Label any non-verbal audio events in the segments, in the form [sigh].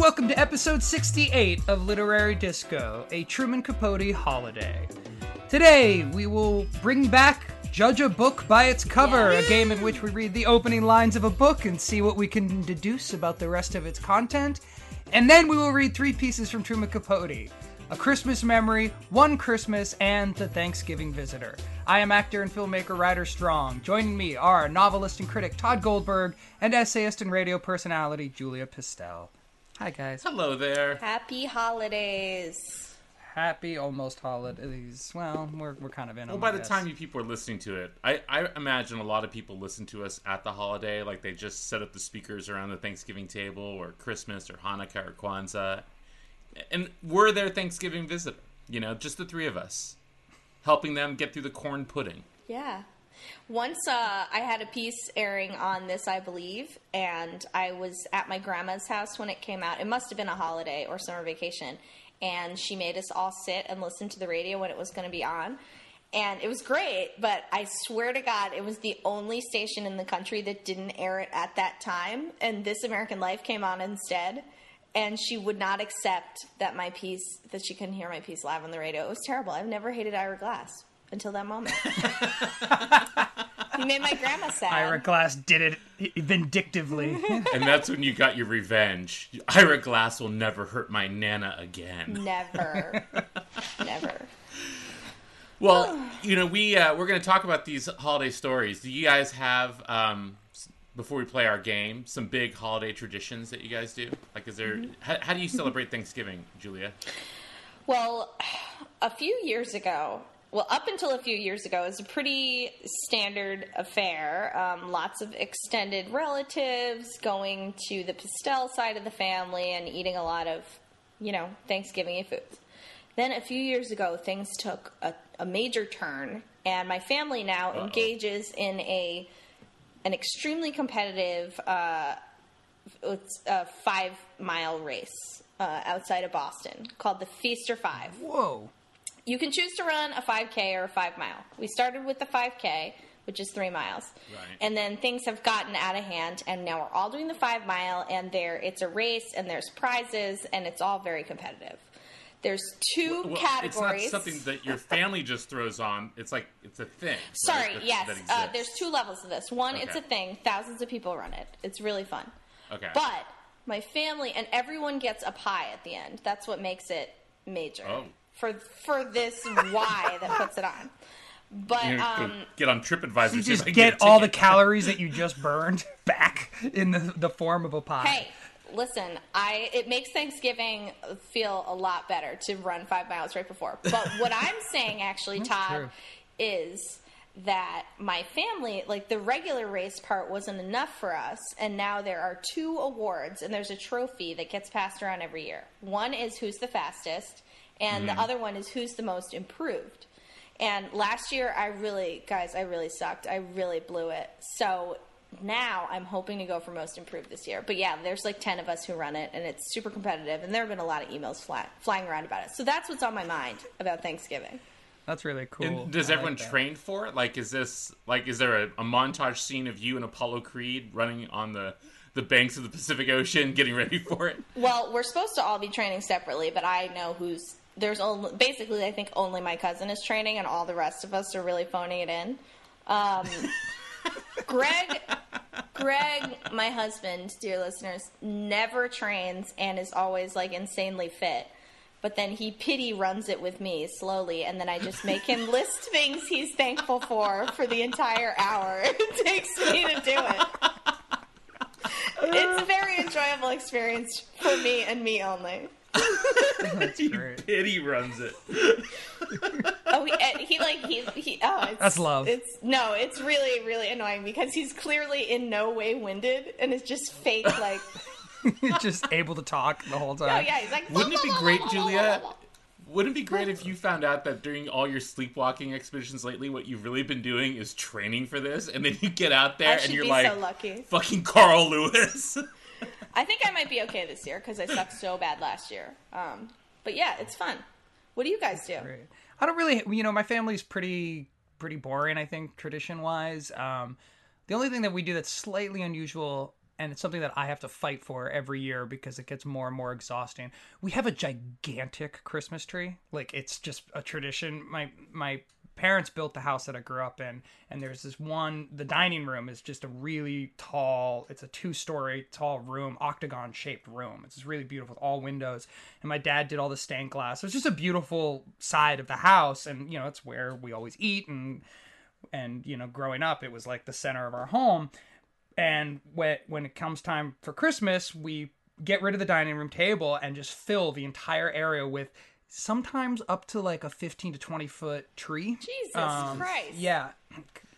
welcome to episode 68 of Literary Disco, a Truman Capote holiday. Today, we will bring back Judge a Book by its Cover, a game in which we read the opening lines of a book and see what we can deduce about the rest of its content. And then we will read three pieces from Truman Capote A Christmas Memory, One Christmas, and The Thanksgiving Visitor. I am actor and filmmaker Ryder Strong. Joining me are novelist and critic Todd Goldberg and essayist and radio personality Julia Pistel. Hi, guys. Hello there. Happy holidays. Happy almost holidays. Well, we're, we're kind of in Well, them, by I the guess. time you people are listening to it, I, I imagine a lot of people listen to us at the holiday, like they just set up the speakers around the Thanksgiving table, or Christmas, or Hanukkah, or Kwanzaa, and we're their Thanksgiving visitor. You know, just the three of us, helping them get through the corn pudding. Yeah. Once uh, I had a piece airing on this, I believe, and I was at my grandma's house when it came out. It must have been a holiday or summer vacation. And she made us all sit and listen to the radio when it was going to be on. And it was great, but I swear to God, it was the only station in the country that didn't air it at that time. And This American Life came on instead. And she would not accept that my piece, that she couldn't hear my piece live on the radio. It was terrible. I've never hated Ira Glass until that moment. [laughs] [laughs] he made my grandma sad. Ira Glass did it vindictively. [laughs] And that's when you got your revenge. Ira Glass will never hurt my Nana again. Never. Never. Well, you know, we uh, we're going to talk about these holiday stories. Do you guys have um, before we play our game some big holiday traditions that you guys do? Like, is there how, how do you celebrate Thanksgiving, Julia? Well, a few years ago, well, up until a few years ago, it was a pretty standard affair. Um, lots of extended relatives going to the Pistel side of the family and eating a lot of, you know, Thanksgiving foods. Then a few years ago, things took a, a major turn, and my family now engages in a an extremely competitive uh, five mile race uh, outside of Boston called the Feaster Five. Whoa. You can choose to run a 5K or a 5 mile. We started with the 5K, which is three miles. Right. And then things have gotten out of hand, and now we're all doing the 5 mile, and there it's a race, and there's prizes, and it's all very competitive. There's two Well, categories. It's not something that your family just throws on. It's like it's a thing. right, Sorry, that- yes. uh, there's two levels of this. One, it's a thing. Thousands of people run it. It's really fun. Okay. But my family and everyone gets a pie at the end. That's what makes it major. Oh. For for this Y that puts it on. But You're gonna um, get on TripAdvisor. You just I can get all the calories that you just burned [laughs] back in the, the form of a pie. hey, listen, I it makes Thanksgiving feel a lot better to run five miles right before. But what I'm [laughs] saying actually, Todd, true. is that my family, like the regular race part, wasn't enough for us, and now there are two awards, and there's a trophy that gets passed around every year. One is who's the fastest, and the mm-hmm. other one is who's the most improved. And last year, I really, guys, I really sucked. I really blew it. So now I'm hoping to go for most improved this year. But yeah, there's like 10 of us who run it, and it's super competitive, and there have been a lot of emails fly, flying around about it. So that's what's on my mind about Thanksgiving. That's really cool. And does I everyone that. train for it? Like, is this like is there a, a montage scene of you and Apollo Creed running on the the banks of the Pacific Ocean, getting ready for it? Well, we're supposed to all be training separately, but I know who's there's only basically I think only my cousin is training, and all the rest of us are really phoning it in. Um, [laughs] Greg, Greg, my husband, dear listeners, never trains and is always like insanely fit. But then he pity runs it with me slowly, and then I just make him [laughs] list things he's thankful for for the entire hour [laughs] it takes me to do it. It's a very enjoyable experience for me and me only. That's [laughs] great. Pity runs it. [laughs] Oh, he, he like he, he oh, it's, That's love. It's no, it's really really annoying because he's clearly in no way winded and it's just fake like. [laughs] just able to talk the whole time. Oh yeah, he's like. Wouldn't it be great, Julia? Wouldn't it be great if you found out that during all your sleepwalking expeditions lately, what you've really been doing is training for this, and then you get out I there and you're be like so lucky. fucking Carl Lewis. I think I might be okay this year because I sucked so bad last year. Um, but yeah, it's fun. What do you guys do? Great. I don't really, you know, my family's pretty pretty boring. I think tradition wise. Um, the only thing that we do that's slightly unusual, and it's something that I have to fight for every year because it gets more and more exhausting. We have a gigantic Christmas tree. Like it's just a tradition. My my parents built the house that I grew up in, and there's this one. The dining room is just a really tall. It's a two-story tall room, octagon-shaped room. It's really beautiful with all windows. And my dad did all the stained glass. So it's just a beautiful side of the house, and you know, it's where we always eat and and you know, growing up, it was like the center of our home. And when when it comes time for Christmas, we get rid of the dining room table and just fill the entire area with sometimes up to like a 15 to 20 foot tree. Jesus Um, Christ. Yeah.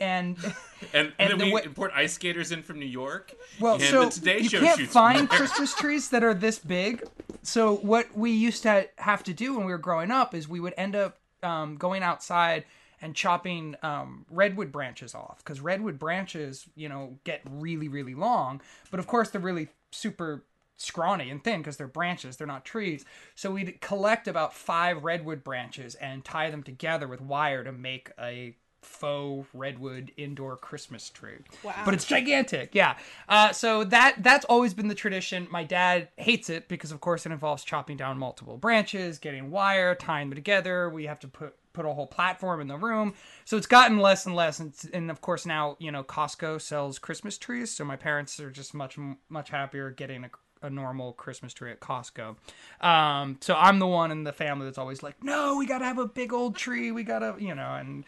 And [laughs] And, And then the we way- import ice skaters in from New York. well, and so the Today you Show can't find. Christmas trees that are this big. So what we used to have to do when we were growing up is we would end up um, going outside and chopping um, redwood branches off because redwood branches, you know, get really really long. But of course, they're really super scrawny and thin because they're branches they're not trees. So we'd collect about five redwood branches and tie them together with wire to make a faux redwood indoor christmas tree. Wow. but it's gigantic yeah. Uh, so that that's always been the tradition. My dad hates it because of course it involves chopping down multiple branches getting wire tying them together. We have to put put a whole platform in the room. So it's gotten less and less. And, and of course now you know costco sells christmas trees. So my parents are just much much happier getting a a normal Christmas tree at Costco. Um, so I'm the one in the family that's always like, no, we gotta have a big old tree. We gotta, you know, and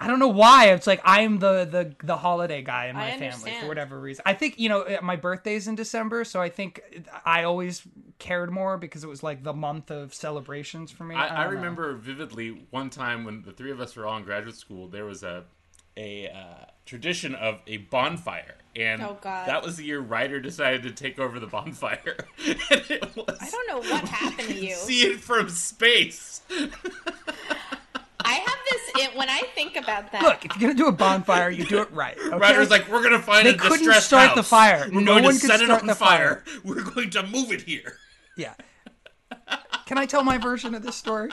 I don't know why. It's like I'm the the the holiday guy in my family for whatever reason. I think you know uh, my birthday's in December, so I think I always cared more because it was like the month of celebrations for me. I, I don't know. remember vividly one time when the three of us were all in graduate school. There was a a uh, tradition of a bonfire, and Oh, God. that was the year Ryder decided to take over the bonfire. [laughs] and it was, I don't know what [laughs] happened to you. see it from space. I have this it, when I think about that. Look, if you're gonna do a bonfire, you do it right. [laughs] Okay? Ryder's like, we're gonna find They a couldn't distressed start the fire. We're No going one to could set it start on the fire. fire. We're going to move it here. Yeah. Can I tell my version of this story?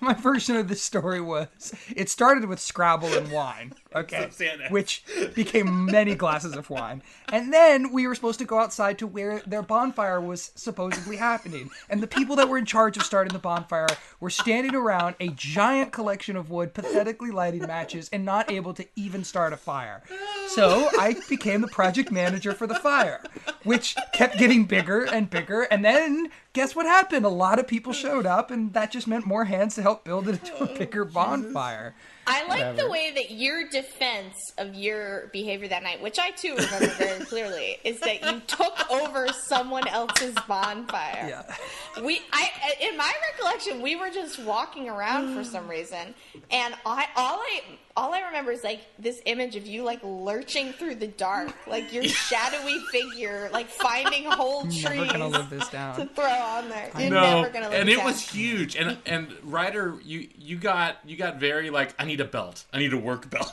My version of this story was it started with Scrabble and wine, [laughs] okay, Some which became many glasses of wine, and then we were supposed to go outside to where their bonfire was supposedly happening, and the people that were in charge of starting the bonfire were standing around a giant collection of wood, pathetically lighting matches, and not able to even start a fire. So I became the project manager for the fire, which kept getting bigger and bigger. And then guess what happened? A lot of people showed up, and that just meant more hands to help build it into a bigger bonfire. I like the way that your defense of your behavior that night, which I too remember very [laughs] clearly, is that you took over someone else's bonfire. Yeah. We, I, in my recollection, we were just walking around for some reason, and I, all I, all I remember is like this image of you like lurching through the dark, like your [laughs] shadowy figure, like finding whole trees Never gonna live this to throw on there. You're no, never gonna live and it it down. was huge. And and Ryder, you you got you got very like I need a belt. I need a work belt.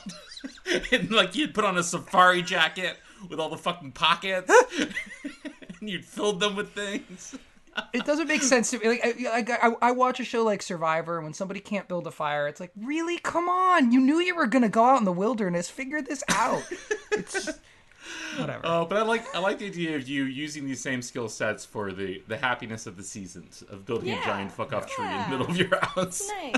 [laughs] and like you'd put on a safari jacket with all the fucking pockets, [laughs] and you'd filled them with things. It doesn't make sense to me. Like, I, I, I watch a show like Survivor, and when somebody can't build a fire, it's like, really? Come on! You knew you were gonna go out in the wilderness. Figure this out. It's [laughs] whatever. Oh, but I like I like the idea of you using these same skill sets for the the happiness of the seasons of building a giant fuck off tree in the middle of your house. nice.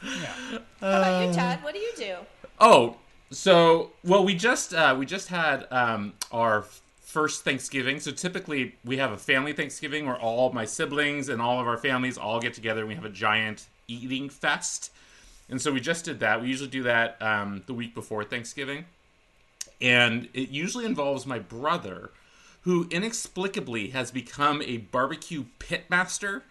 [laughs] How about you, Todd? What do you do? Oh, so well, we just uh, we just had um, our first Thanksgiving. So typically we have a family Thanksgiving where all my siblings and all of our families all get together and we have a giant eating fest. And so we just did that. We usually do that um, the week before Thanksgiving, and it usually involves my brother, who inexplicably has become a barbecue pitmaster.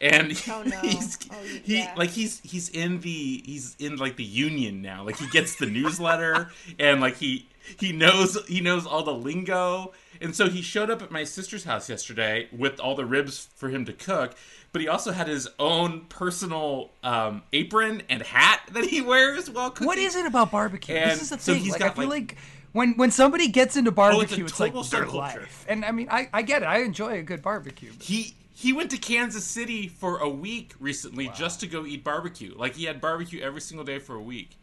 And Oh, no. [laughs] he's Oh, he yeah. like he's he's in the he's in like the union now. Like he gets the newsletter [laughs] and like he he knows he knows all the lingo. And so he showed up at my sister's house yesterday with all the ribs for him to cook, but he also had his own personal um, apron and hat that he wears while cooking. What is it about barbecue? And this is the so thing. he's like, got, I feel like- like, when when somebody gets into barbecue, a it's like total their life. And I mean, I, I get it. I enjoy a good barbecue. but- He he went to Kansas City for a week recently just to go eat barbecue. Like he had barbecue every single day for a week.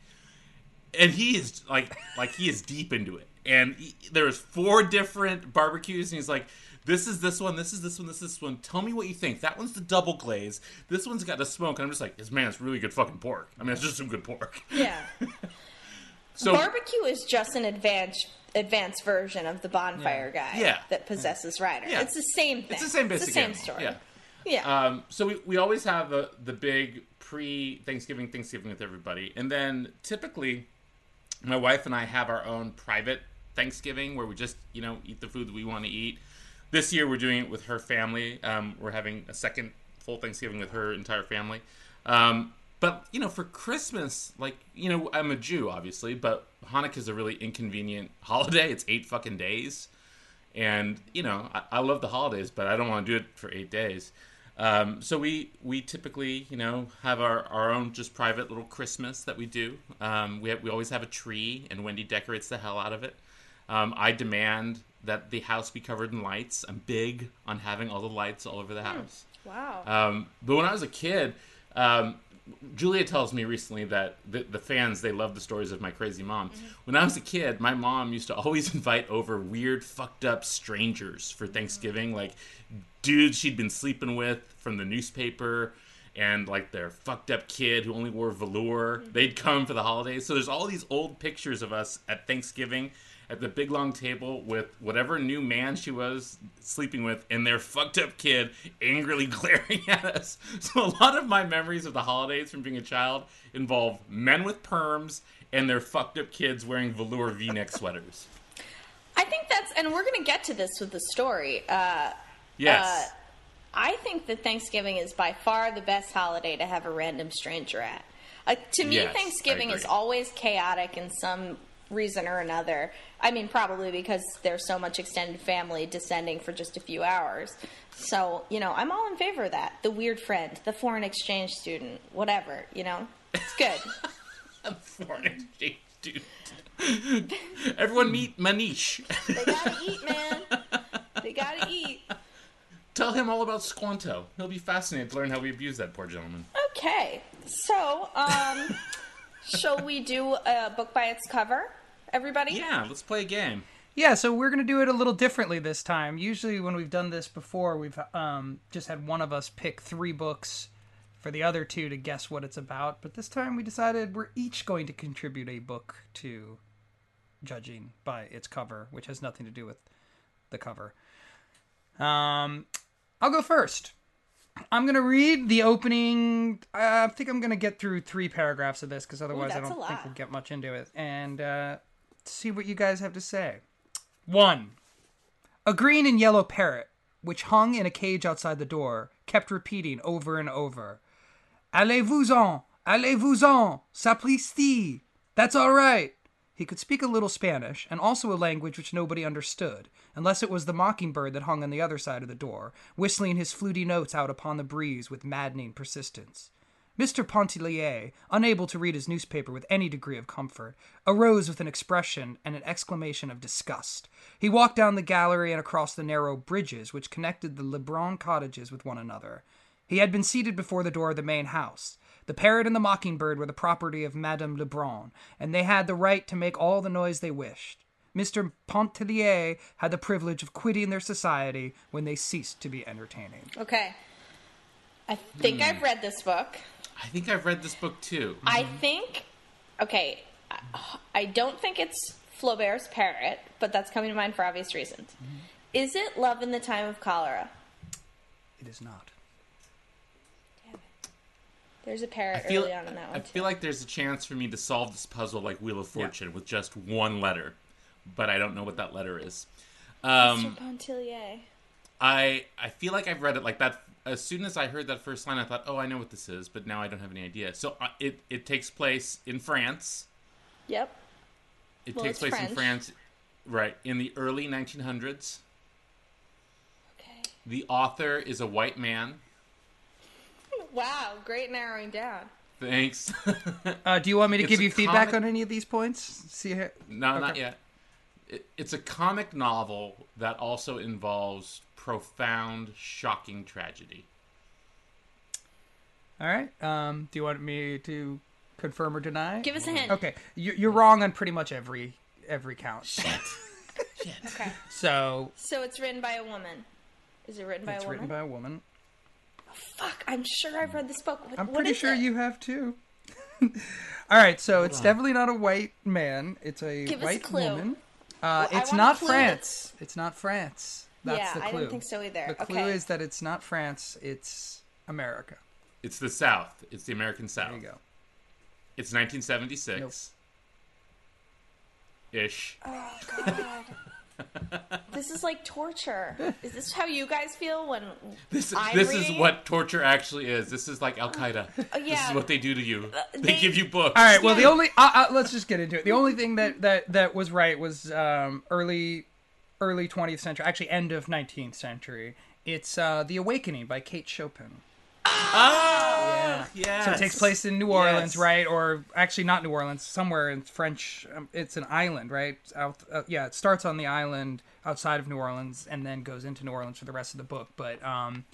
And he is like like he is deep into it. and he, there was four different barbecues, and he's like. This is this one. This is this one. This is this one. Tell me what you think. That one's the double glaze. This one's got the smoke. And I'm just like, this man, it's really good fucking pork. I mean, it's just some good pork. Yeah. [laughs] So Barbecue is just an advanced advanced version of the bonfire guy Yeah. that possesses Ryder. Yeah. It's the same thing. It's the same basic It's the same story. yeah. Yeah. Um, so we, we always have the, the big pre Thanksgiving Thanksgiving with everybody, and then typically my wife and I have our own private Thanksgiving where we just you know eat the food that we want to eat. This year we're doing it with her family. Um, we're having a second full Thanksgiving with her entire family. Um, but you know, for Christmas, like you know, I'm a Jew, obviously, but Hanukkah is a really inconvenient [laughs] holiday. It's eight fucking days. And you know I, I love the holidays but i don't want to do it for eight days. Um, so we we typically you know have our, our own just private little christmas that we do. Um, we, have, we always have a tree and wendy decorates the hell out of it. Um, i demand that the house be covered in lights. I'm big on having all the lights all over the house. Wow. um, but when I was a kid, um, Julia tells me recently that the, the fans they love the stories of my crazy mom. Mm-hmm. When I was a kid, my mom used to always [laughs] invite over weird, fucked up strangers for mm-hmm. Thanksgiving, like dudes she'd been sleeping with from the newspaper. And like their fucked up kid who only wore velour, mm-hmm. they'd come for the holidays. So there's all these old pictures of us at Thanksgiving at the big long table with whatever new man she was sleeping with and their fucked up kid angrily [laughs] glaring at us. So a lot of my memories of the holidays from being a child involve men with perms and their fucked up kids wearing velour V-neck [laughs] sweaters. I think that's, and we're going to get to this with the story. Uh, Yes. Uh, I think that Thanksgiving is by far the best holiday to have a random stranger at. Uh, to me, Yes, Thanksgiving is always chaotic in some reason or another. I mean, probably because there's so much extended family descending for just a few hours. So, you know, I'm all in favor of that. The weird friend, the foreign exchange student, whatever, you know? It's good. [laughs] a Foreign exchange dude. [laughs] Everyone meet Manish. they gotta eat, man. They gotta eat. Tell him all about Squanto. He'll be fascinated to learn how we abuse that poor gentleman. Okay, so um, [laughs] shall we do a book by its cover, everybody? Yeah, let's play a game. Yeah, so we're gonna do it a little differently this time. Usually, when we've done this before, we've um, just had one of us pick three books for the other two to guess what it's about. But this time, we decided we're each going to contribute a book to judging by its cover, which has nothing to do with the cover. Um, I'll go first. I'm gonna read the opening. I think I'm gonna get through three paragraphs of this because otherwise I don't think we'll get much into it. And uh, see what you guys have to say. One. A green and yellow parrot, which hung in a cage outside the door, kept repeating over and over, Allez-vous-en! Allez-vous-en! Sapristi! That's all right! He could speak a little Spanish, and also a language which nobody understood, unless it was the mockingbird that hung on the other side of the door, whistling his fluty notes out upon the breeze with maddening persistence. Mr. Pontellier, unable to read his newspaper with any degree of comfort, arose with an expression and an exclamation of disgust. He walked down the gallery and across the narrow bridges which connected the Lebrun cottages with one another. He had been seated before the door of the main house. The parrot and the mockingbird were the property of Madame Lebrun, and they had the right to make all the noise they wished. Mr. Pontellier had the privilege of quitting their society when they ceased to be entertaining. Okay. I think Hmm. I've read this book. I think I've read this book too. I think, okay, I- I don't think it's Flaubert's Parrot, but that's coming to mind for obvious reasons. Mm-hmm. Is it Love in the Time of Cholera? It is not. There's a parrot feel, early on in that one. I one. feel like there's a chance for me to solve this puzzle like Wheel of Fortune with just one letter, but I don't know what that letter is. Um, Mr. Pontellier. I I feel like I've read it like that. As soon as I heard that first line, I thought, "Oh, I know what this is," but now I don't have any idea. So uh, it it takes place in France. Yep. It Well, takes it's place in France, right in the early 1900s. Okay. The author is a white man. [laughs] Wow, great narrowing down. Thanks. [laughs] Uh, do you want me to It's give a you feedback comic- on any of these points? See here. No, not yet. It, it's a comic novel that also involves profound, shocking tragedy. All right. Um, do you want me to confirm or deny? Give us a hint. Okay, you- you're wrong on pretty much every every count. Shit. [laughs] Shit. Okay. So So it's written by a woman. Is it written by it's a woman? written by a woman. Fuck, I'm sure I've read this book. What, I'm pretty is sure it? you have too. [laughs] All right, so it's definitely not a white man. It's a Give us a white clue. woman. Uh, I it's not clue France. It's not France. That's Yeah, the I clue. didn't think so either. The clue Okay. is that it's not France. It's America. It's the South. It's the American South. There you go. It's 1976. Ish. Oh god. This is like torture. Is this how you guys feel when This, I'm this is what torture actually is. This is like Al Qaeda. This Uh, yeah. is what they do to you. they, they- give you books. All right. Well, the only uh, uh, let's just get into it. The only thing that that that was right was um, early early 20th century, actually end of 19th century. It's uh, The Awakening by Kate Chopin. Oh, yeah. So it takes place in New Orleans, Yes. right? Or actually, not New Orleans, somewhere in French. Um, it's an island, right? Out, uh, yeah, it starts on the island outside of New Orleans and then goes into New Orleans for the rest of the book. But um,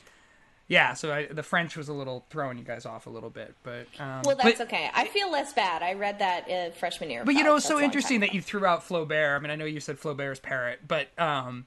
yeah, so I, the French was a little throwing you guys off a little bit, but um, Well, that's but, okay. I feel less bad. I read that uh, freshman year. of But you know, it's so interesting that you threw out Flaubert. I mean, I know you said Flaubert's parrot, but um,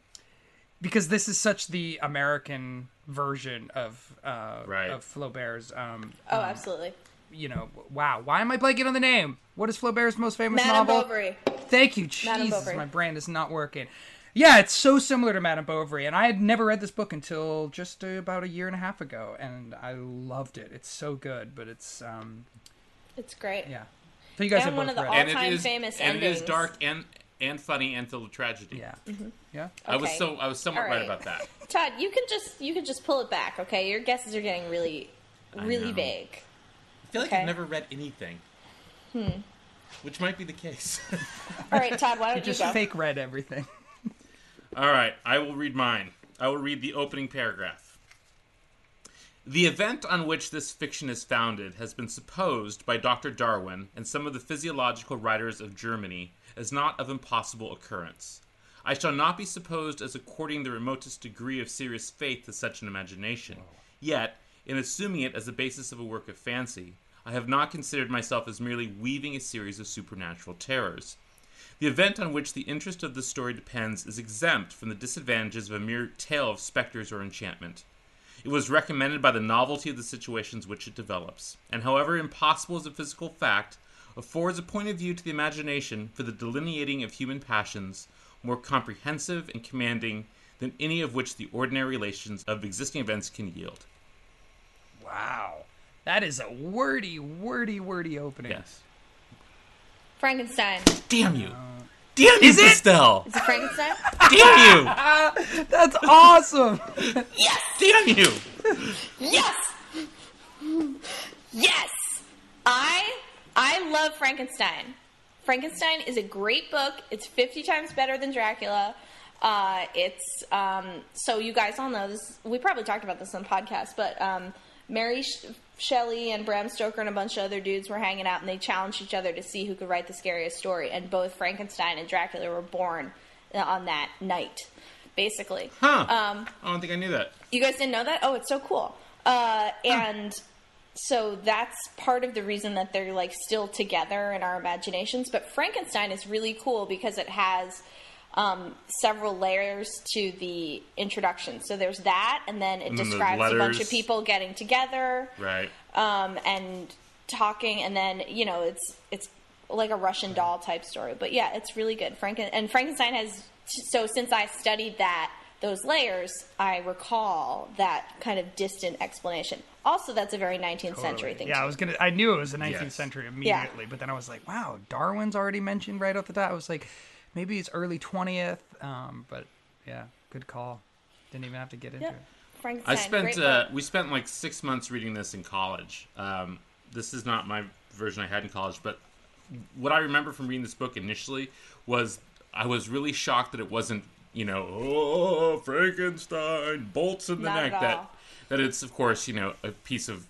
because this is such the American version of uh, Right. of Flaubert's. Um, ago. Oh, absolutely. you know, wow. Why am I blanking on the name? What is Flaubert's most famous Madame novel? Bovary. Thank you, Jesus. Bovary. My brain is not working. Yeah, it's so similar to Madame Bovary, and I had never read this book until just uh, about a year and a half ago, and I loved it. It's so good, but it's um, It's great. yeah. So you guys And have one both of the read. all- it. and all-time it is famous and it is dark and and funny and filled with tragedy. Yeah, Mm-hmm. yeah. I was so I was somewhat All right. right. about that. [laughs] Todd, you can just you can just pull it back, okay? Your guesses are getting really, really know. vague. I feel like Okay. I've never read anything. Hmm. Which might be the case. All right, Todd, why [laughs] don't you, just go? fake read everything. All right, I will read mine. I will read the opening paragraph. The event on which this fiction is founded has been supposed by Dr. Darwin and some of the physiological writers of Germany as not of impossible occurrence. I shall not be supposed as according the remotest degree of serious faith to such an imagination. Yet, in assuming it as the basis of a work of fancy, I have not considered myself as merely weaving a series of supernatural terrors. The event on which the interest of the story depends is exempt from the disadvantages of a mere tale of specters or enchantment. It was recommended by the novelty of the situations which it develops, and however impossible as a physical fact, affords a point of view to the imagination for the delineating of human passions more comprehensive and commanding than any of which the ordinary relations of existing events can yield. Wow, that is a wordy, wordy, wordy opening. Yes. Frankenstein. Damn you! Uh, Damn you, Estelle! Is it Frankenstein? Damn you! [laughs] That's awesome. Yes. Damn you! yes. Yes. I I love Frankenstein. Frankenstein is a great book. It's 50 times better than Dracula. Uh, it's um, so you guys all know this. We probably talked about this on the podcast, but um, Mary Sh- Shelley and Bram Stoker and a bunch of other dudes were hanging out, and they challenged each other to see who could write the scariest story. And both Frankenstein and Dracula were born uh, on that night, basically. Huh. Um, I don't think I knew that. you guys didn't know that? Oh, it's so cool. Uh, and so that's part of the reason that they're like still together in our imaginations. But Frankenstein is really cool because it has um, several layers to the introduction. So there's that, and then it And then the describes a bunch of people getting together Right. um, and talking, and then you know it's it's like a Russian doll type story. But yeah, it's really good. Franken and Frankenstein has so since I studied that those layers, I recall that kind of distant explanation. Also, that's a very 19th century thing. Yeah, too. I was gonna. I knew it was the 19th Yes. century immediately, but then I was like, wow, Darwin's already mentioned right off the top. I was like, maybe it's early 20th. Um, but yeah, good call. Didn't even have to get into Yeah. it. Frankenstein. I spent great uh, book. we spent like six months reading this in college. Um, this is not my version I had in college, but what I remember from reading this book initially was I was really shocked that it wasn't you know oh Frankenstein bolts in the Not neck at that all. that it's of course you know a piece of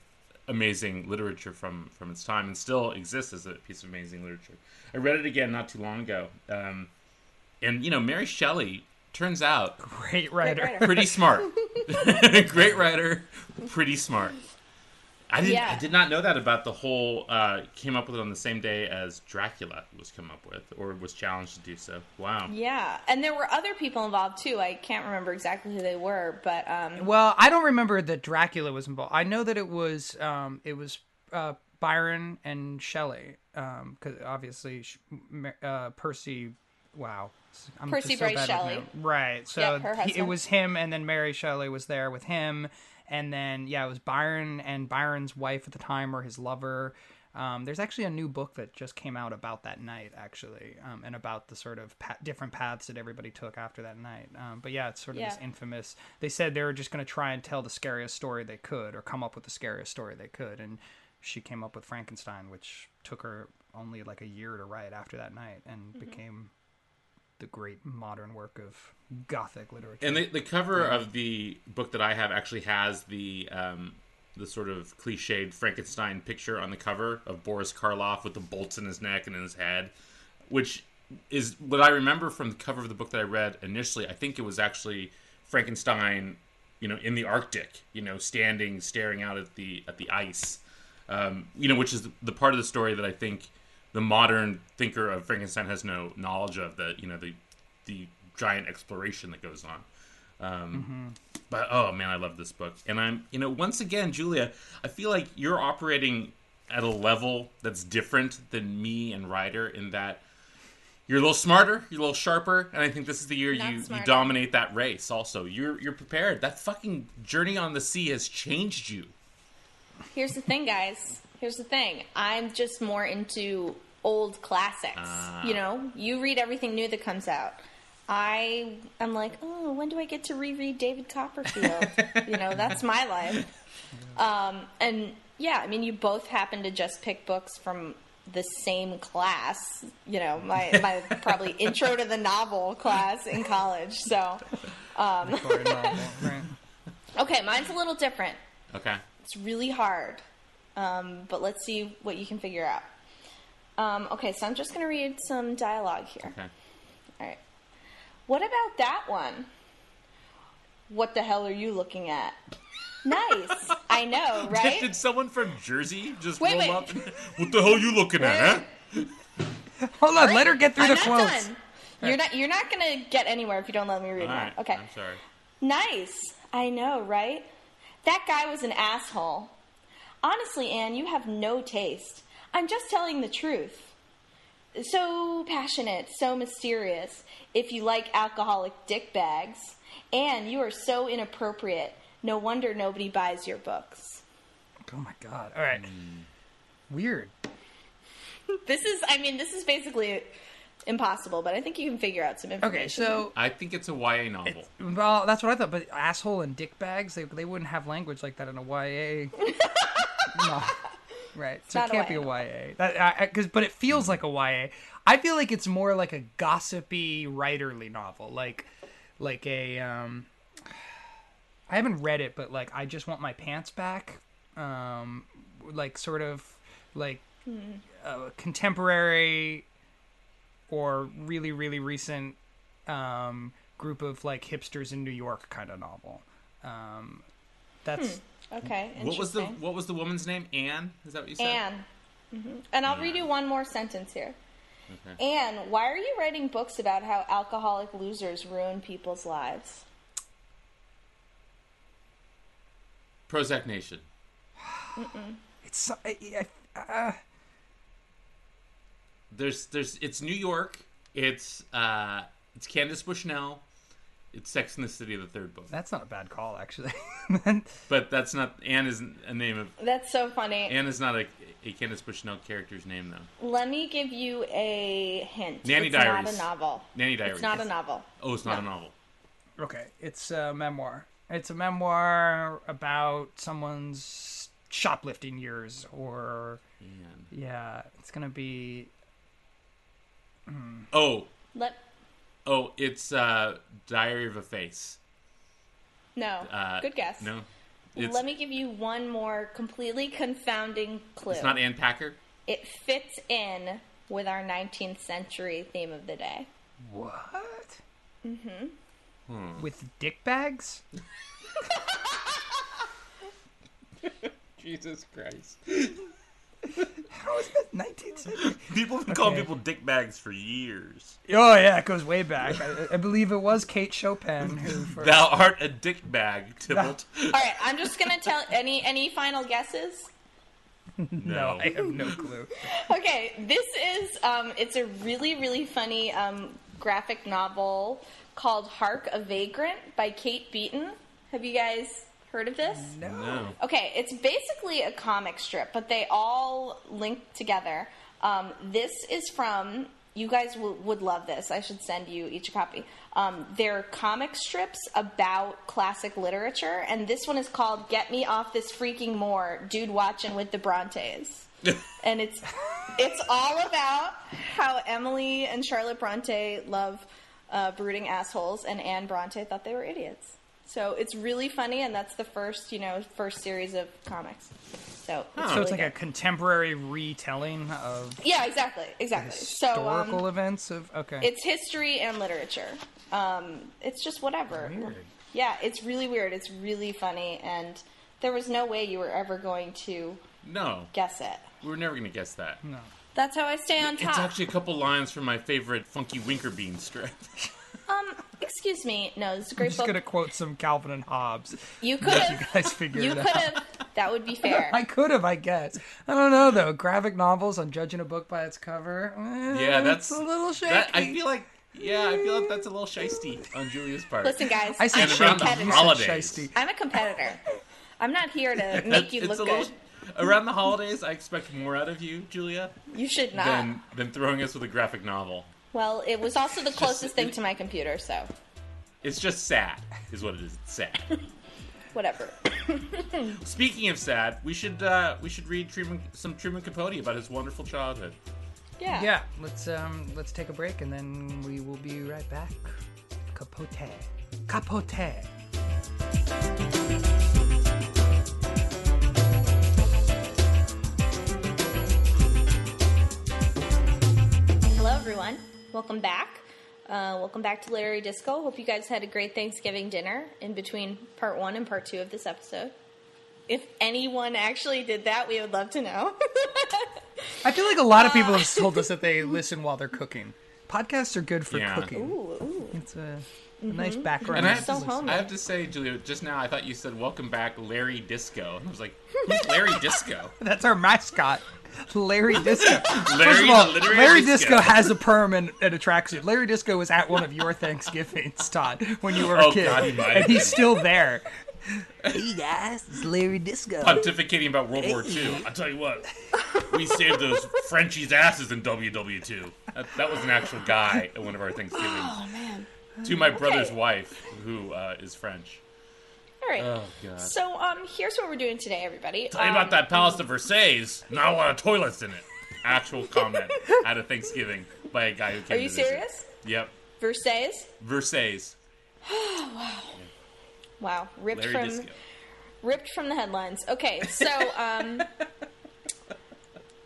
amazing literature from from its time and still exists as a piece of amazing literature. I read it again not too long ago, um, and you know Mary Shelley turns out Great writer. writer. pretty smart. Great writer, pretty smart. [laughs] [laughs] I didn't. Yeah. I did not know that about the whole. Uh, came up with it on the same day as Dracula was come up with, or was challenged to do so. Wow. Yeah, and there were other people involved too. I can't remember exactly who they were, but um, Well, I don't remember that Dracula was involved. I know that it was um, it was uh, Byron and Shelley, because obviously uh, Percy. Wow, I'm Percy just so Bysshe bad with Shelley. Right. So Yep, her he- it was him, and then Mary Shelley was there with him, and then yeah, it was Byron and Byron's wife at the time, or his lover. Um, there's actually a new book that just came out about that night, actually, um, and about the sort of pa- different paths that everybody took after that night. Um, but yeah, it's sort of this infamous. They said they were just going to try and tell the scariest story they could, or come up with the scariest story they could, and she came up with Frankenstein, which took her only like a year to write after that night, and became the great modern work of Gothic literature. And the, the cover of the book that I have actually has the um, the sort of cliched Frankenstein picture on the cover of Boris Karloff with the bolts in his neck and in his head, which is what I remember from the cover of the book that I read initially. I think it was actually Frankenstein, you know, in the Arctic, you know, standing staring out at the at the ice, um, you know, which is the, the part of the story that I think the modern thinker of Frankenstein has no knowledge of. That you know the the giant exploration that goes on. Um, But oh man, I love this book, and I'm you know once again, Julia, I feel like you're operating at a level that's different than me and Ryder in that you're a little smarter, you're a little sharper, and I think this is the year Not you, you dominate that race. Also, you're you're prepared. That fucking journey on the sea has changed you. here's the thing, guys. Here's the thing. I'm just more into old classics. Ah. You know, you read everything new that comes out. I am like, oh, when do I get to reread David Copperfield? [laughs] you know, that's my life. Um, and yeah, I mean, you both happen to just pick books from the same class. You know, my my [laughs] probably intro to the novel class in college. So, Victorian novel, right? [laughs] okay, mine's a little different. Okay. It's really hard, um, but let's see what you can figure out. Um, okay, so I'm just going to read some dialogue here. Okay. All right. What about that one? What the hell are you looking at? Nice. [laughs] I know, right? Did someone from Jersey just Wait, roll wait. up? And, [laughs] what the hell are you looking at? Huh? [laughs] Hold on, let her get through I'm the not quotes. done. You're not. You're not going to get anywhere if you don't let me read All mine. right. Okay. I'm sorry. Nice. I know, right? That guy was an asshole. Honestly, Anne, you have no taste. I'm just telling the truth. So passionate, so mysterious. If you like alcoholic dick bags. And you are so inappropriate. No wonder nobody buys your books. Oh my god! All right, hmm. weird. [laughs] This is, I mean, this is basically impossible, but I think you can figure out some information. Okay, so I think it's a YA novel. well, that's what I thought. But asshole and dick bags, they they wouldn't have language like that in a YA. [laughs] no, right? So it can't be a YA. YA. That because, but it feels like a YA. I feel like it's more like a gossipy, writerly novel, like like a. um I haven't read it, but like I just want my pants back. Um, like sort of like a contemporary or really really recent um, group of like hipsters in New York kind of novel. Um, that's okay, What was the. What was the woman's name? Anne. Is that what you said? Anne. hmm And I'll read you one more sentence here. Anne, why are you writing books about how alcoholic losers ruin people's lives? Prozac Nation. it's so- I, I, uh, There's There's it's New York. It's uh it's Candace Bushnell. It's Sex in the City, the third book. that's not a bad call actually. [laughs] But that's not Anne is a name of That's so funny. Anne is not a, a Candace Bushnell character's name though. Let me give you a hint. Nanny it's Diaries. not a novel. Nanny Diaries. It's not a novel. Oh, it's not a novel. okay, it's a memoir. It's a memoir about someone's shoplifting years, or Anne. yeah, it's gonna be Oh, Let oh, it's uh Diary of a Face. no. Uh, Good guess. No, it's Let me give you one more completely confounding clue. it's not Ann Packer. it fits in with our 19th century theme of the day. what? Mm-hmm. With dick bags? [laughs] Jesus Christ. [laughs] How is that 19th century? People have been calling people dick bags for years. Oh yeah, it goes way back. I, I believe it was Kate Chopin who [laughs] first. Thou art a dick bag, Tybalt. [laughs] All right, I'm just gonna tell any any final guesses. no, I have no clue. Okay, this is um, it's a really really funny um, graphic novel called Hark a Vagrant by Kate Beaton. Have you guys heard of this? No. Okay, it's basically a comic strip, but they all link together. Um, this is from. You guys w- would love this. I should send you each a copy. Um, they're comic strips about classic literature, and this one is called "Get Me Off This Freaking Moor." Dude watching with the Brontes, [laughs] and it's it's all about how Emily and Charlotte Bronte love uh, brooding assholes, and Anne Bronte thought they were idiots. So it's really funny, and that's the first, you know, first series of comics. So it's So really it's like a contemporary retelling of yeah, exactly, exactly. So historical um, events of okay. it's history and literature. Um, it's just whatever. Weird. Yeah, it's really weird. It's really funny, and there was no way you were ever going to No. guess it. We were never going to guess that. no. That's how I stay on top. It's actually a couple lines from my favorite Funky Winkerbean strip. [laughs] um, excuse me. No, this is a I'm just book. gonna quote some Calvin and Hobbes. You could Let you have. guys figure You it could have. That would be fair. [laughs] I could have, I guess. I don't know though. Graphic novels on judging a book by its cover. eh, Yeah, that's a little shaky. That, I feel like, yeah, I feel like that's a little shisty on Julia's part. Listen, guys. I said I'm a around the competitor. said holidays. shisty. I'm a competitor. I'm not here to make you it's look a little- good. Around the holidays, I expect more out of you, Julia, You should not. than than throwing us with a graphic novel. Well, it was also the closest thing to my computer, so It's just sad, is what it is. It's sad. [laughs] whatever. [laughs] Speaking of sad, we should uh, we should read Truman, some Truman Capote about his wonderful childhood. Yeah. Yeah, let's um let's take a break and then we will be right back. Capote. Capote. Hello, everyone. Welcome back. Uh, welcome back to Literary Disco. Hope you guys had a great Thanksgiving dinner in between part one and part two of this episode. If anyone actually did that, we would love to know. [laughs] I feel like a lot of people have told us that they [laughs] listen while they're cooking. Podcasts are good for Yeah. cooking. ooh, ooh. It's a, a nice background. And I So have, to. I have to say, Julia, just now I thought you said "Welcome back, Larry Disco," and I was like, "Who's Larry [laughs] Disco?" That's our mascot, Larry Disco. [laughs] First Larry of all, the Larry Disco. Disco has a perm and, and a tracksuit. Larry Disco was at one of your Thanksgivings, Todd, when you were a Oh, kid, God, he might and have he's been. still there. hey guys, it's Larry Disco. pontificating about World War II. I tell you what, we saved those Frenchies' asses in WW2. That, that was an actual guy at one of our Thanksgivings. Oh, man. To my brother's wife, who uh, is French. All right. Oh god. So, um, here's what we're doing today, everybody. Tell you Um, about that Palace of Versailles. Not a lot of toilets in it. Actual comment [laughs] at a Thanksgiving by a guy who came. Are you serious? Yep. Versailles? Versailles. [gasps] Wow. Wow. Ripped Larry from Disco. ripped from the headlines. Okay, so um, [laughs]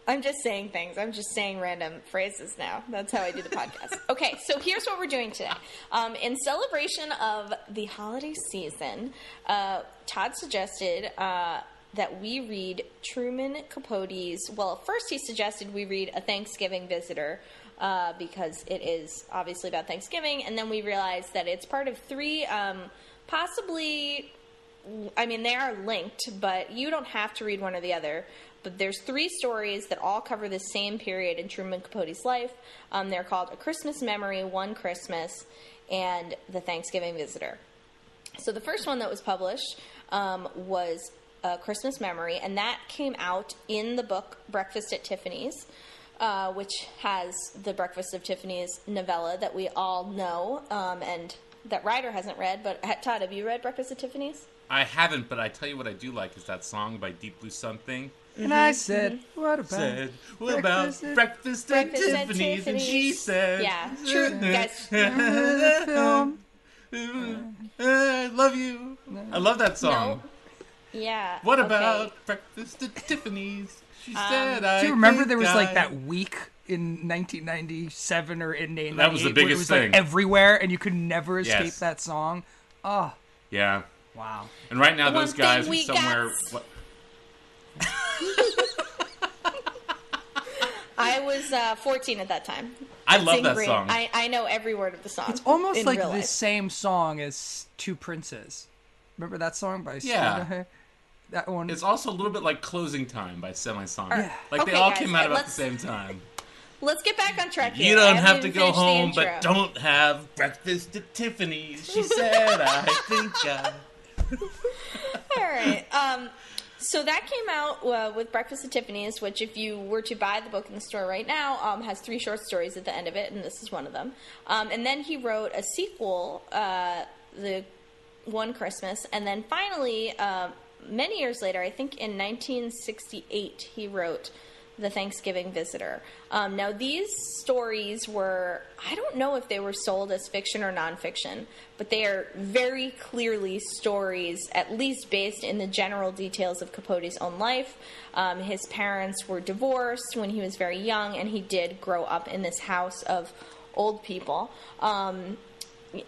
I'm just saying things. I'm just saying random phrases now. That's how I do the podcast. [laughs] Okay, so here's what we're doing today. Um, in celebration of the holiday season, uh, Todd suggested. Uh, that we read Truman Capote's. Well, first he suggested we read A Thanksgiving Visitor uh, because it is obviously about Thanksgiving, and then we realized that it's part of three, um, possibly I mean, they are linked, but you don't have to read one or the other. But there's three stories that all cover the same period in Truman Capote's life. Um, they're called A Christmas Memory, One Christmas, and The Thanksgiving Visitor. So the first one that was published um, was A Christmas Memory, and that came out in the book Breakfast at Tiffany's. Uh, which has the Breakfast of Tiffany's novella that we all know, um, and that Ryder hasn't read. But Todd, have you read Breakfast at Tiffany's? I haven't, but I tell you what I do like is that song by Deep Blue Something. And I mm-hmm. said, mm-hmm. what about? Said, what about Breakfast at- breakfast at Breakfast at Tiffany's? And she said, Yeah, true, guys. the film? I love you. I love that song. Yeah. What okay. about breakfast at Tiffany's? She um, said, I Do you remember there was like that week in 1997 or in 1998 That was the biggest it was thing. like everywhere and you could never escape Yes. that song? Oh, Yeah. wow. And right now, The those guys thing are somewhere. got. What, [laughs] I was uh, 14 at that time. I I'd love that Green. song. I, I know every word of the song. It's almost in like real the life. same song as Two Princes. Remember that song by Yeah. Sweetheart? That one. It's also a little bit like Closing Time by Semisonic. Yeah. Like they Okay, all guys, came out uh, about the let's- same time. Let's get back on track here. You don't I have haven't to even go finished the home, but intro. don't have breakfast at Tiffany's. She said, I think I. [laughs] [laughs] All right. Um, so that came out uh, with Breakfast at Tiffany's, which, if you were to buy the book in the store right now, um, has three short stories at the end of it, and this is one of them. Um, and then he wrote a sequel, uh, the One Christmas, and then finally, uh, many years later, I think in 1968, he wrote the Thanksgiving Visitor. Um, now, these stories were, I don't know if they were sold as fiction or nonfiction, but they are very clearly stories, at least based in the general details of Capote's own life. Um, his parents were divorced when he was very young, and he did grow up in this house of old people. Um,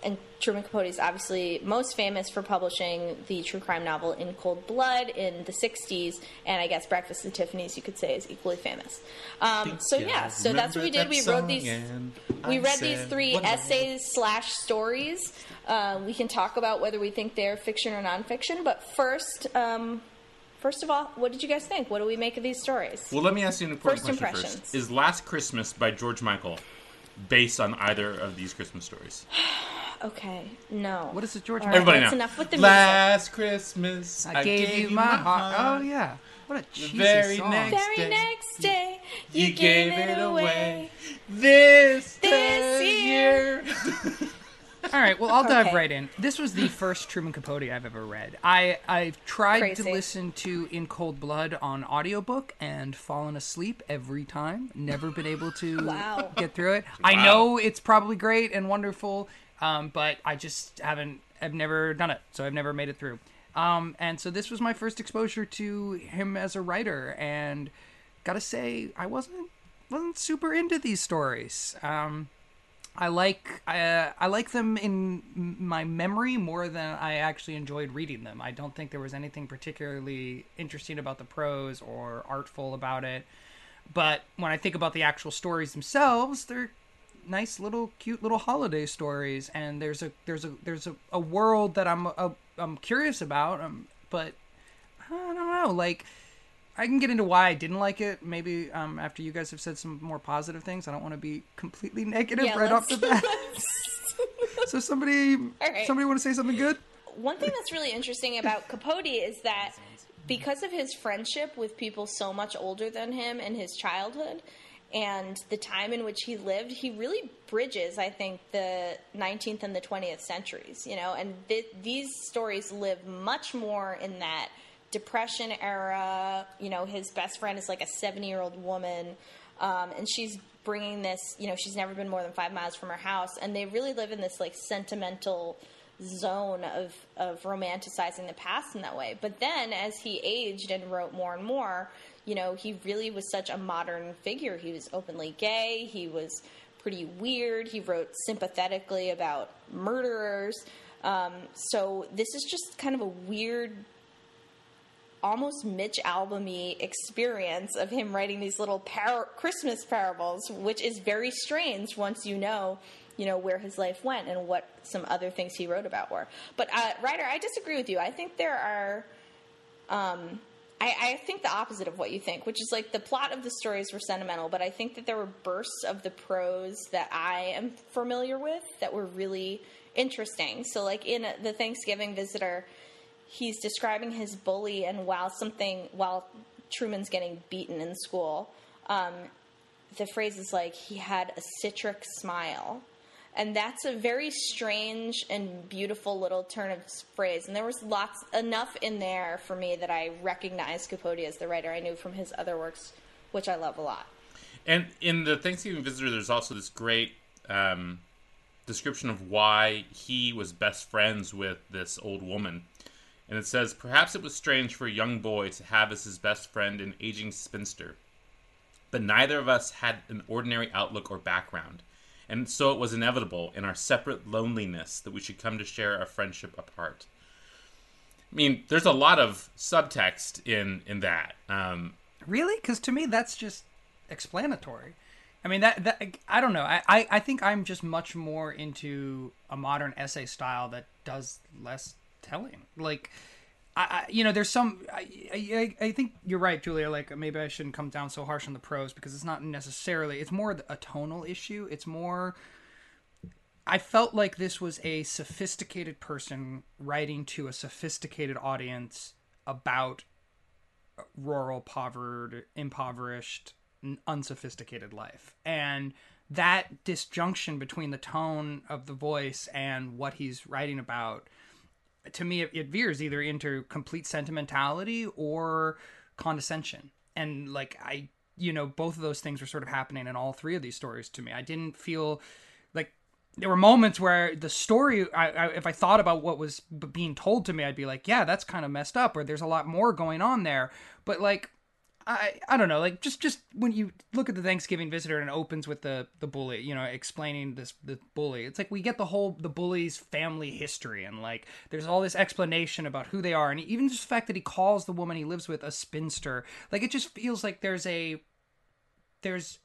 and Truman Capote is obviously most famous for publishing the true crime novel In Cold Blood in the 60s, and I guess Breakfast at Tiffany's, you could say, is equally famous. Um, so, yeah, so that's what we did. We wrote these. We read these three essays slash stories. Uh, we can talk about whether we think they're fiction or nonfiction, but first, um, first of all, what did you guys think? What do we make of these stories? Well, let me ask you an important First question impressions. first. Is Last Christmas by George Michael based on either of these Christmas stories? [sighs] [sighs] [sighs] Okay, no. What is it, George All Michael? Everybody that's know. enough with the music. Last Christmas, I, gave, you my heart. Oh yeah, what a cheesy very song. next- very day. next day, you, You gave, gave it it away. away. This, This year. [laughs] All right, well, I'll dive Okay. right in. This was the first Truman Capote I've ever read. I I've tried to Crazy. listen to In Cold Blood on audiobook and fallen asleep every time. Never been able to [laughs] Wow. get through it. I know it's probably great and wonderful, um, but I just haven't. I've never done it, so I've never made it through. Um, and so this was my first exposure to him as a writer, and gotta say, I wasn't wasn't super into these stories. Um, I like uh, I like them in my memory more than I actually enjoyed reading them. I don't think there was anything particularly interesting about the prose or artful about it. But when I think about the actual stories themselves, they're nice little cute little holiday stories and there's a there's a there's a, a world that I'm uh, I'm curious about um, but I don't know like I can get into why I didn't like it. Maybe um, after you guys have said some more positive things. I don't want to be completely [laughs] negative Yeah, right off the [laughs] bat. so somebody, right. somebody want to say something good? One thing that's really interesting about Capote is that because of his friendship with people so much older than him in his childhood and the time in which he lived, he really bridges, I think, the 19th and the 20th centuries, you know, and th- these stories live much more in that depression era. You know, his best friend is like a 70 year old woman, um, and she's bringing this, you know, she's never been more than five miles from her house, and they really live in this like sentimental zone of, of romanticizing the past in that way. But then as he aged and wrote more and more, you know, he really was such a modern figure. He was openly gay, he was pretty weird, he wrote sympathetically about murderers. Um, so this is just kind of a weird almost Mitch Albumy experience of him writing these little par- Christmas parables, which is very strange once you know, you know, where his life went and what some other things he wrote about were. But uh, Ryder, I disagree with you. I think there are. Um, I, I think the opposite of what you think, which is like the plot of the stories were sentimental, but I think that there were bursts of the prose that I am familiar with that were really interesting. So, like in the Thanksgiving Visitor, he's describing his bully, and while something, while Truman's getting beaten in school, um, the phrase is like he had a citric smile. And that's a very strange and beautiful little turn of phrase. And there was lots enough in there for me that I recognized Capote as the writer I knew from his other works, which I love a lot. And in the Thanksgiving Visitor, there's also this great um, description of why he was best friends with this old woman. And it says, Perhaps it was strange for a young boy to have as his best friend an aging spinster. But neither of us had an ordinary outlook or background. And so it was inevitable in our separate loneliness that we should come to share our friendship apart. I mean, there's a lot of subtext in in that. Um, Really? Because to me, that's just explanatory. I mean, that, that I don't know. I, I, I think I'm just much more into a modern essay style that does less telling. Like, I, I you know, there's some. I, I, I think you're right, Julia. Like, maybe I shouldn't come down so harsh on the prose because it's not necessarily. It's more a tonal issue. It's more. I felt like this was a sophisticated person writing to a sophisticated audience about rural, povered, impoverished, unsophisticated life. And that disjunction between the tone of the voice and what he's writing about, to me, it, it veers either into complete sentimentality or condescension. And like, I, you know, both of those things were sort of happening in all three of these stories to me. I didn't feel like there were moments where the story I, I, if i thought about what was being told to me i'd be like yeah that's kind of messed up or there's a lot more going on there but like I I don't know, like just just when you look at the Thanksgiving visitor and it opens with the the bully, you know, explaining this the bully. It's like we get the whole the bully's family history and like there's all this explanation about who they are and even just the fact that he calls the woman he lives with a spinster. Like it just feels like there's a there's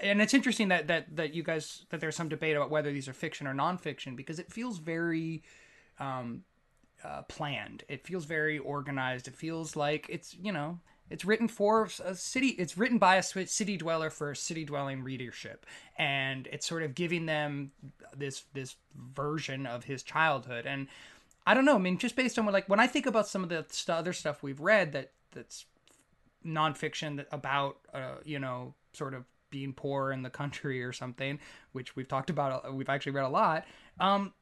and it's interesting that that that you guys that there's some debate about whether these are fiction or nonfiction because it feels very um uh, planned. It feels very organized. It feels like it's you know it's written for a city. It's written by a city dweller for city dwelling readership, and it's sort of giving them this this version of his childhood. And I don't know. I mean, just based on what like when I think about some of the st- other stuff we've read that that's nonfiction that about uh, you know sort of being poor in the country or something, which we've talked about. We've actually read a lot. Um,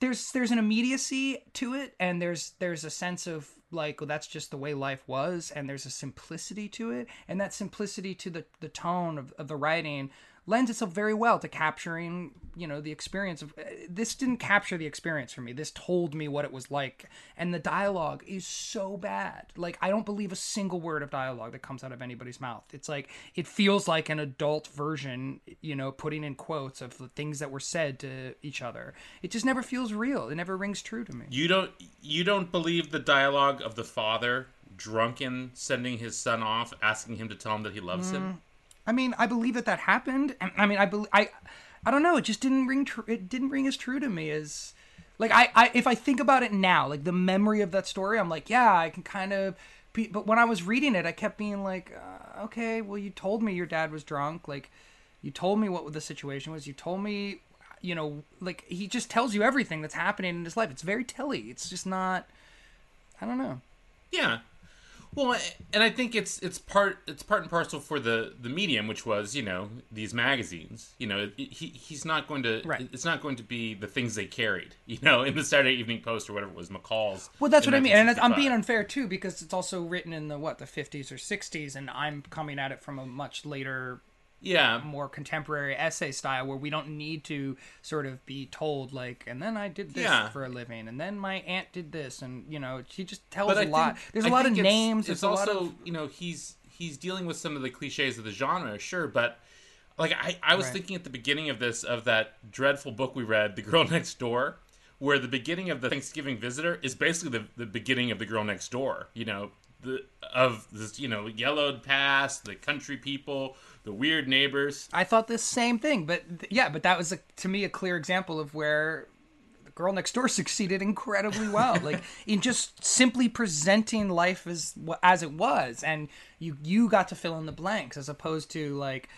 there's there's an immediacy to it, and there's there's a sense of like well, that's just the way life was and there's a simplicity to it and that simplicity to the, the tone of, of the writing lends itself very well to capturing you know the experience of this didn't capture the experience for me. This told me what it was like. And the dialogue is so bad. Like i don't believe a single word of dialogue that comes out of anybody's mouth. It's like it feels like an adult version you know putting in quotes of the things that were said to each other. It just never feels real. It never rings true to me. You don't you don't believe the dialogue of the father drunken sending his son off asking him to tell him that he loves mm. him I mean, I believe that that happened. I mean, I believe I, I don't know. It just didn't ring. Tr- it didn't ring as true to me as, like I, I. If I think about it now, like the memory of that story, I'm like, yeah, I can kind of. But when I was reading it, I kept being like, uh, okay, well, you told me your dad was drunk. Like, you told me what the situation was. You told me, you know, like he just tells you everything that's happening in his life. It's very telly. It's just not. I don't know. Yeah, well, and I think it's it's part it's part and parcel for the the medium, which was you know these magazines. You know, he he's not going to right. it's not going to be the things they carried. [laughs] You know, in the Saturday Evening Post or whatever it was, McCall's. Well, that's what I mean, and I'm being unfair too because it's also written in the what the 50s or 60s, and I'm coming at it from a much later yeah more contemporary essay style where we don't need to sort of be told like and then i did this yeah. for a living and then my aunt did this and you know she just tells a lot there's a I lot of names it's also of... you know he's he's dealing with some of the cliches of the genre sure but like i i was right. thinking at the beginning of this of that dreadful book we read the girl [laughs] next door where the beginning of the thanksgiving visitor is basically the, the beginning of the girl next door you know the of this you know yellowed past the country people the weird neighbors. I thought the same thing, but yeah, but that was a, to me a clear example of where the girl next door [laughs] succeeded incredibly well, like in just simply presenting life as as it was, and you you got to fill in the blanks as opposed to like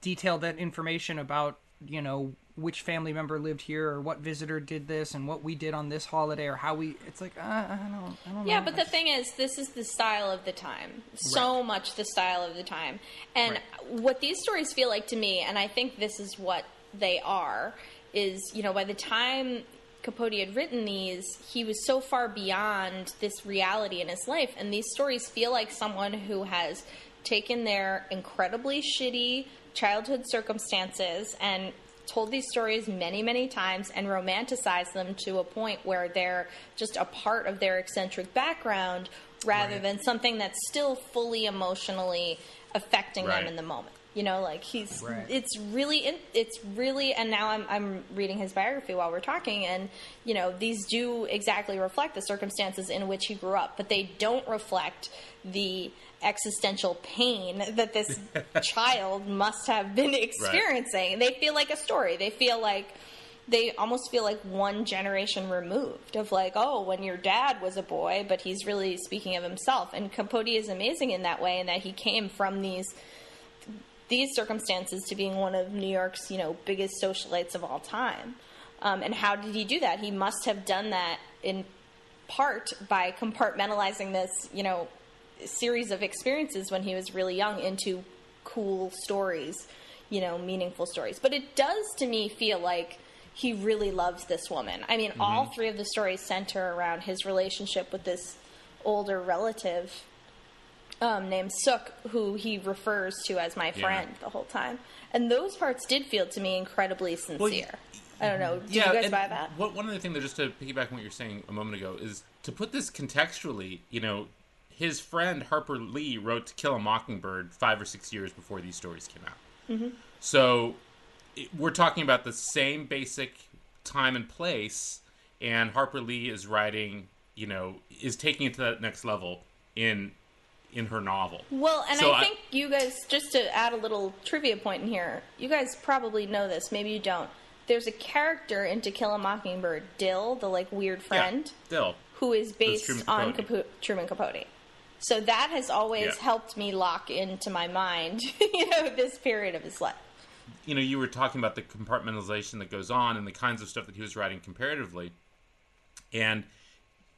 detail that information about you know which family member lived here or what visitor did this and what we did on this holiday or how we it's like uh, I don't I don't yeah know. but the thing is this is the style of the time so right. much the style of the time and right. what these stories feel like to me and I think this is what they are is you know by the time Capote had written these he was so far beyond this reality in his life and these stories feel like someone who has taken their incredibly shitty childhood circumstances and told these stories many, many times and romanticized them to a point where they're just a part of their eccentric background rather right. than something that's still fully emotionally affecting right. them in the moment. You know, like he's Right. it's really in, it's really and now I'm I'm reading his biography while we're talking and you know, these do exactly reflect the circumstances in which he grew up, but they don't reflect the existential pain that this [laughs] child must have been experiencing. They feel like a story. They feel like they almost feel like one generation removed of like, oh, when your dad was a boy, but he's really speaking of himself. And Capote is amazing in that way, in that he came from these these circumstances to being one of New York's, you know, biggest socialites of all time. Um, and how did he do that? He must have done that in part by compartmentalizing this, you know, series of experiences when he was really young into cool stories, you know, meaningful stories. But it does to me feel like he really loves this woman. I mean, all three of the stories center around his relationship with this older relative um, named Sook, who he refers to as my friend the whole time. And those parts did feel to me incredibly sincere. I don't know. Do you guys buy that? What, one other thing that just to piggyback on what you were saying a moment ago is to put this contextually. You know, his friend Harper Lee wrote To Kill a Mockingbird five or six years before these stories came out. Mm-hmm. So it, we're talking about the same basic time and place, and Harper Lee is writing. You know, is taking it to that next level in in her novel. Well, and So I I- think you guys, just to add a little trivia point in here, you guys probably know this, maybe you don't. There's a character in To Kill a Mockingbird, Dill, the like weird friend, Yeah, still. who is based Truman on Capote. Capo- Truman Capote. So that has always Yeah. helped me lock into my mind, [laughs] you know, this period of his life. you know, you were talking about the compartmentalization that goes on and the kinds of stuff that he was writing comparatively, and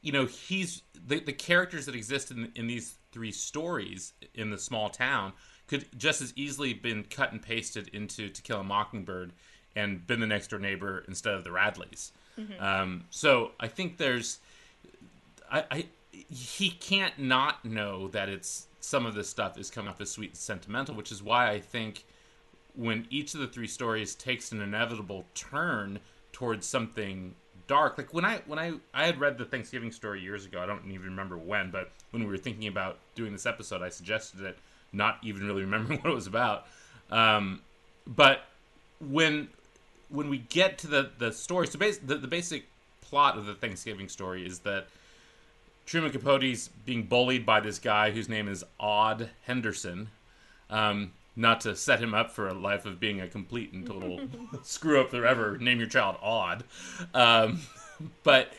you know, he's the the characters that exist in in these three stories in the small town could just as easily been cut and pasted into To Kill a Mockingbird and been the next door neighbor instead of the Radleys. Um, so I think there's, I, I he can't not know that it's some of this stuff is coming off as sweet and sentimental, which is why I think when each of the three stories takes an inevitable turn towards something dark. Like when i when i i had read the thanksgiving story years ago i don't even remember when but when we were thinking about doing this episode i suggested it not even really remembering [laughs] what it was about. Um, but when when we get to the the story so bas- the, the basic plot of the thanksgiving story is that truman capote's being bullied by this guy whose name is odd henderson. Um, not to set him up for a life of being a complete and total [laughs] screw up forever. Name your child Odd, um, [laughs] but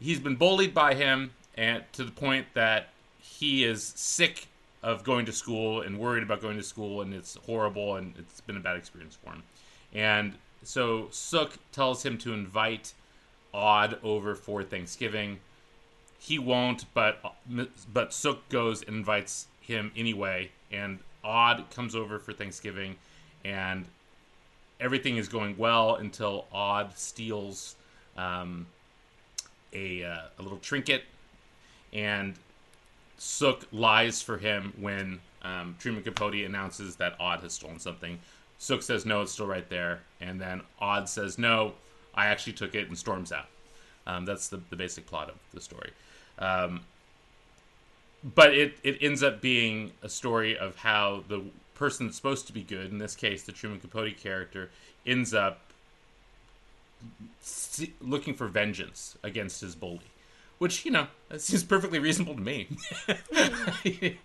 he's been bullied by him, and to the point that he is sick of going to school and worried about going to school, and it's horrible, and it's been a bad experience for him. And so Sook tells him to invite Odd over for Thanksgiving. He won't, but but Sook goes and invites him anyway, and Odd comes over for Thanksgiving, and everything is going well until Odd steals um, a uh, a little trinket, and Sook lies for him when um, Truman Capote announces that Odd has stolen something. Sook says no, it's still right there, and then Odd says no, I actually took it, and storms out. Um, that's the, the basic plot of the story. Um, but it, it ends up being a story of how the person that's supposed to be good, in this case, the Truman Capote character, ends up looking for vengeance against his bully, which you know seems perfectly reasonable to me. [laughs]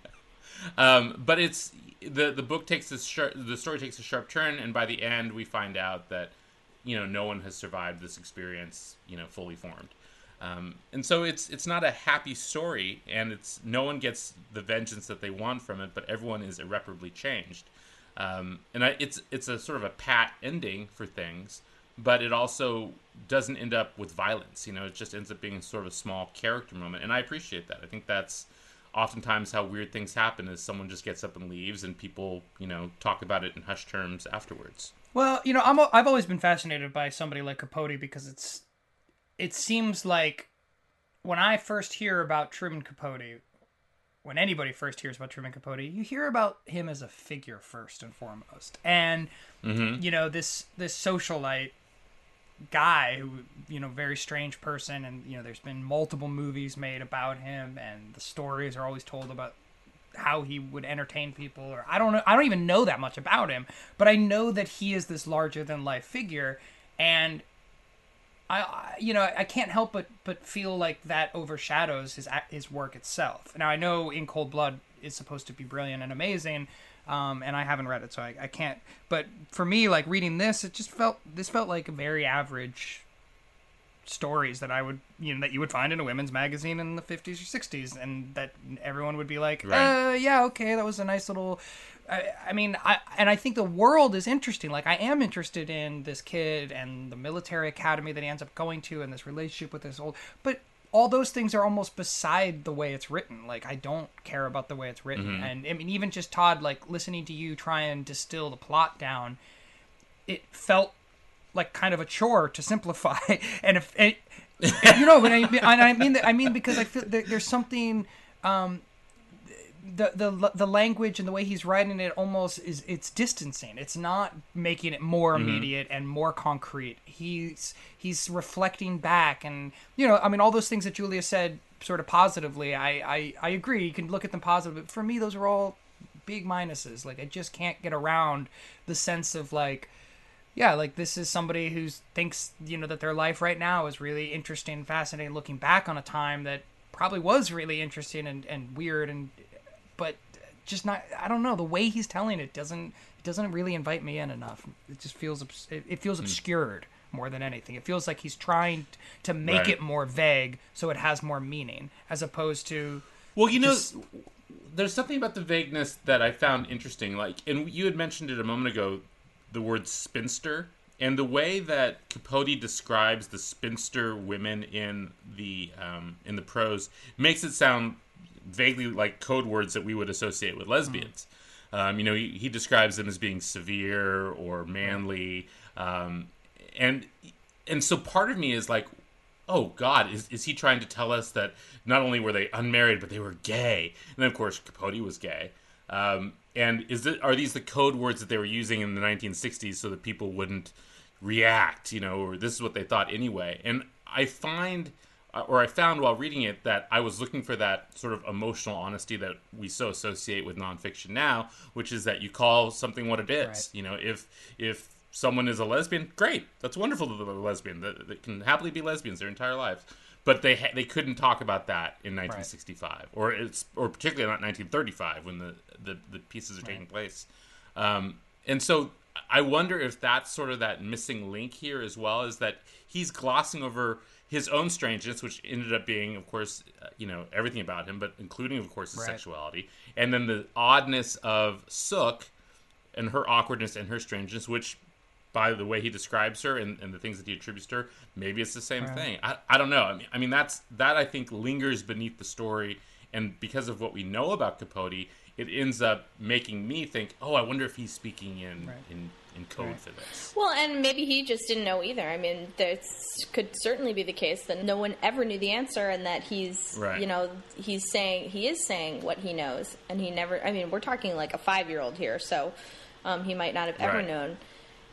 um, but it's the the book takes this sharp, the story takes a sharp turn, and by the end we find out that you know no one has survived this experience, you know, fully formed. Um, and so it's it's not a happy story, and it's no one gets the vengeance that they want from it, but everyone is irreparably changed. Um, and I, it's it's a sort of a pat ending for things, but it also doesn't end up with violence. You know, it just ends up being sort of a small character moment, and I appreciate that. I think that's oftentimes how weird things happen: is someone just gets up and leaves, and people you know talk about it in hushed terms afterwards. Well, you know, I'm I've always been fascinated by somebody like Capote because it's it seems like when I first hear about Truman Capote, when anybody first hears about Truman Capote, you hear about him as a figure first and foremost, and mm-hmm. you know this this socialite guy who you know very strange person, and you know there's been multiple movies made about him, and the stories are always told about how he would entertain people or I don't know I don't even know that much about him but I know that he is this larger than life figure. And I, I you know I can't help but but feel like that overshadows his his work itself now I know In Cold Blood is supposed to be brilliant and amazing um, and I haven't read it so I, I can't but for me like reading this it just felt this felt like a very average stories that I would you know that you would find in a women's magazine in the 50s or 60s and that everyone would be like Right. uh yeah okay that was a nice little I, I mean I and I think the world is interesting. Like I am interested in this kid and the military academy that he ends up going to and this relationship with this old but all those things are almost beside the way it's written. Like I don't care about the way it's written. And I mean even just Todd like listening to you try and distill the plot down it felt like kind of a chore to simplify. [laughs] And if and, [laughs] you know when I, and I mean that I mean because I feel there, there's something um the, the the language and the way he's writing it almost is it's distancing. It's not making it more mm-hmm. immediate and more concrete. He's he's reflecting back and you know i mean all those things that julia said sort of positively i i, I agree. You can look at them positively. But for me those are all big minuses. Like i just can't get around the sense of like yeah, like this is somebody who thinks, you know, that their life right now is really interesting, fascinating, looking back on a time that probably was really interesting and, and weird and but just not I don't know, the way he's telling it doesn't it doesn't really invite me in enough. It just feels it, it feels obscured more than anything. It feels like he's trying to make Right. it more vague so it has more meaning as opposed to Well, you know, there's something about the vagueness that I found interesting. Like, and you had mentioned it a moment ago, the word spinster, and the way that Capote describes the spinster women in the um, in the prose makes it sound vaguely like code words that we would associate with lesbians. Um, you know, he, he describes them as being severe or manly, um, and and so part of me is like, oh God, is, is he trying to tell us that not only were they unmarried, but they were gay? And then, of course, Capote was gay. Um, and is it, are these the code words that they were using in the 1960s so that people wouldn't react, you know, or this is what they thought anyway? And I find, or I found while reading it, that I was looking for that sort of emotional honesty that we so associate with nonfiction now, which is that you call something what it is. Right. You know, if if someone is a lesbian, great. That's wonderful that they're a lesbian. That, that can happily be lesbians their entire lives. But they ha- they couldn't talk about that in 1965, or it's or particularly not 1935 when the the, the pieces are taking place. Um, and so I wonder if that's sort of that missing link here as well, is that he's glossing over his own strangeness, which ended up being, of course, uh, you know, everything about him, but including, of course, his Right. sexuality, and then the oddness of Sook and her awkwardness and her strangeness, which by the way he describes her and, and the things that he attributes to her, maybe it's the same Right. thing. I, I don't know. I mean, I mean that's that I think lingers beneath the story, and because of what we know about Capote, it ends up making me think, oh, I wonder if he's speaking in Right. in, in code Right. for this. Well, and maybe he just didn't know either. I mean, this could certainly be the case that no one ever knew the answer, and that he's, Right. you know, he's saying he is saying what he knows, and he never. I mean, we're talking like a five-year-old here, so um, he might not have ever Right. known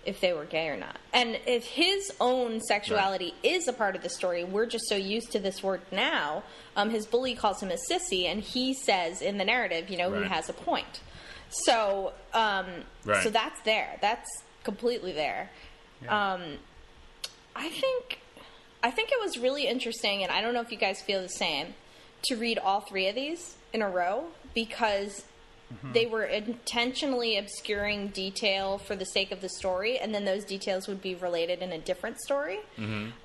if they were gay or not. And if his own sexuality is a part of the story, we're just so used to this word now. Um, his bully calls him a sissy, and he says in the narrative, you know, Right. he has a point. So, um, Right. so that's there. That's completely there. Um, I think, I think it was really interesting, and I don't know if you guys feel the same, to read all three of these in a row because they were intentionally obscuring detail for the sake of the story, and then those details would be related in a different story.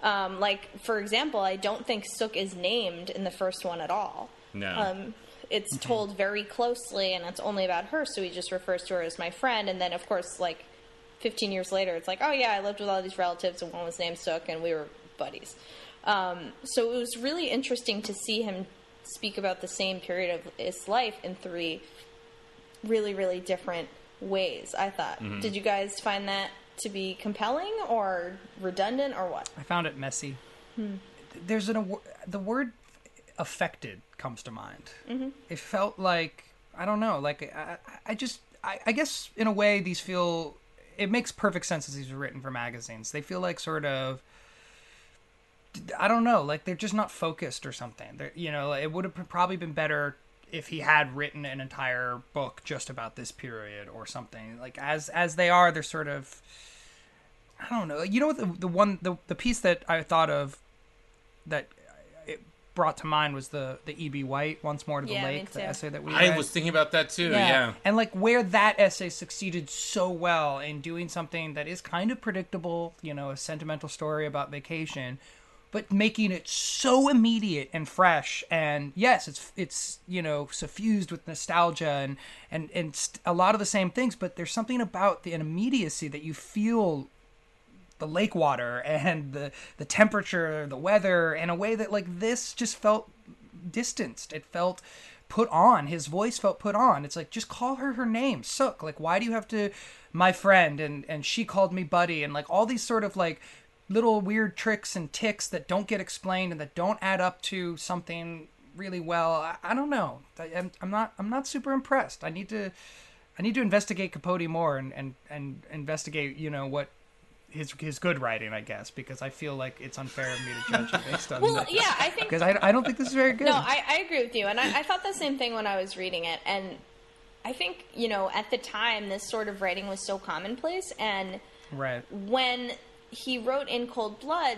Um, like, for example, I don't think Sook is named in the first one at all. No. Um, it's told very closely, and it's only about her, so he just refers to her as my friend. And then, of course, like 15 years later, it's like, oh yeah, I lived with all these relatives, and one was named Sook, and we were buddies. Um, so it was really interesting to see him speak about the same period of his life in three really, really different ways. I thought. Did you guys find that to be compelling or redundant or what? I found it messy. There's an the word affected comes to mind. Mm-hmm. It felt like I don't know, like I, I just I, I guess in a way these feel it makes perfect sense as these are written for magazines. They feel like sort of I don't know, like they're just not focused or something. They're, you know, it would have probably been better if he had written an entire book just about this period or something. Like as as they are, they're sort of I don't know. You know the the one the the piece that I thought of that brought to mind was the the E.B. White once more to the Yeah, lake, the essay that we I was thinking about that too. Yeah. And like where that essay succeeded so well in doing something that is kind of predictable, you know, a sentimental story about vacation, but making it so immediate and fresh and yes, it's it's, you know, suffused with nostalgia and and and st- a lot of the same things, but there's something about the immediacy that you feel the lake water and the the temperature, the weather in a way that like this just felt distanced. It felt put on. His voice felt put on. It's like just call her her name, Sook. Like why do you have to my friend and and she called me buddy and like all these sort of like little weird tricks and ticks that don't get explained and that don't add up to something really well. I, I don't know. I, I'm, I'm not I'm not super impressed. I need to I need to investigate Capote more and, and, and investigate, you know, what his his good writing, I guess, because I feel like it's unfair of me to judge it based on Well, that. yeah, I think Because I, I don't think this is very good. No, I, I agree with you, and I, I thought the same thing when I was reading it. And I think you know, at the time, this sort of writing was so commonplace, and right. when he wrote in Cold Blood,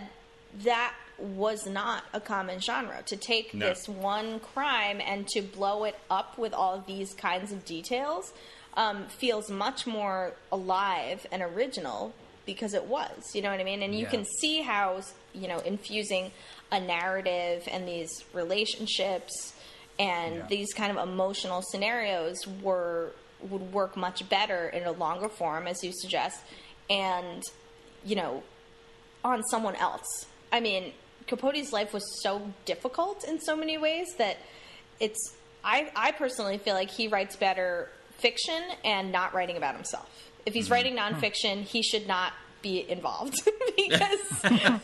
that was not a common genre to take No. this one crime and to blow it up with all of these kinds of details um, feels much more alive and original because it was you know what i mean and you Yeah. can see how you know infusing a narrative and these relationships and Yeah. these kind of emotional scenarios were would work much better in a longer form as you suggest and you know on someone else i mean capote's life was so difficult in so many ways that it's i i personally feel like he writes better fiction and not writing about himself if he's writing nonfiction he should not be involved [laughs] because [laughs]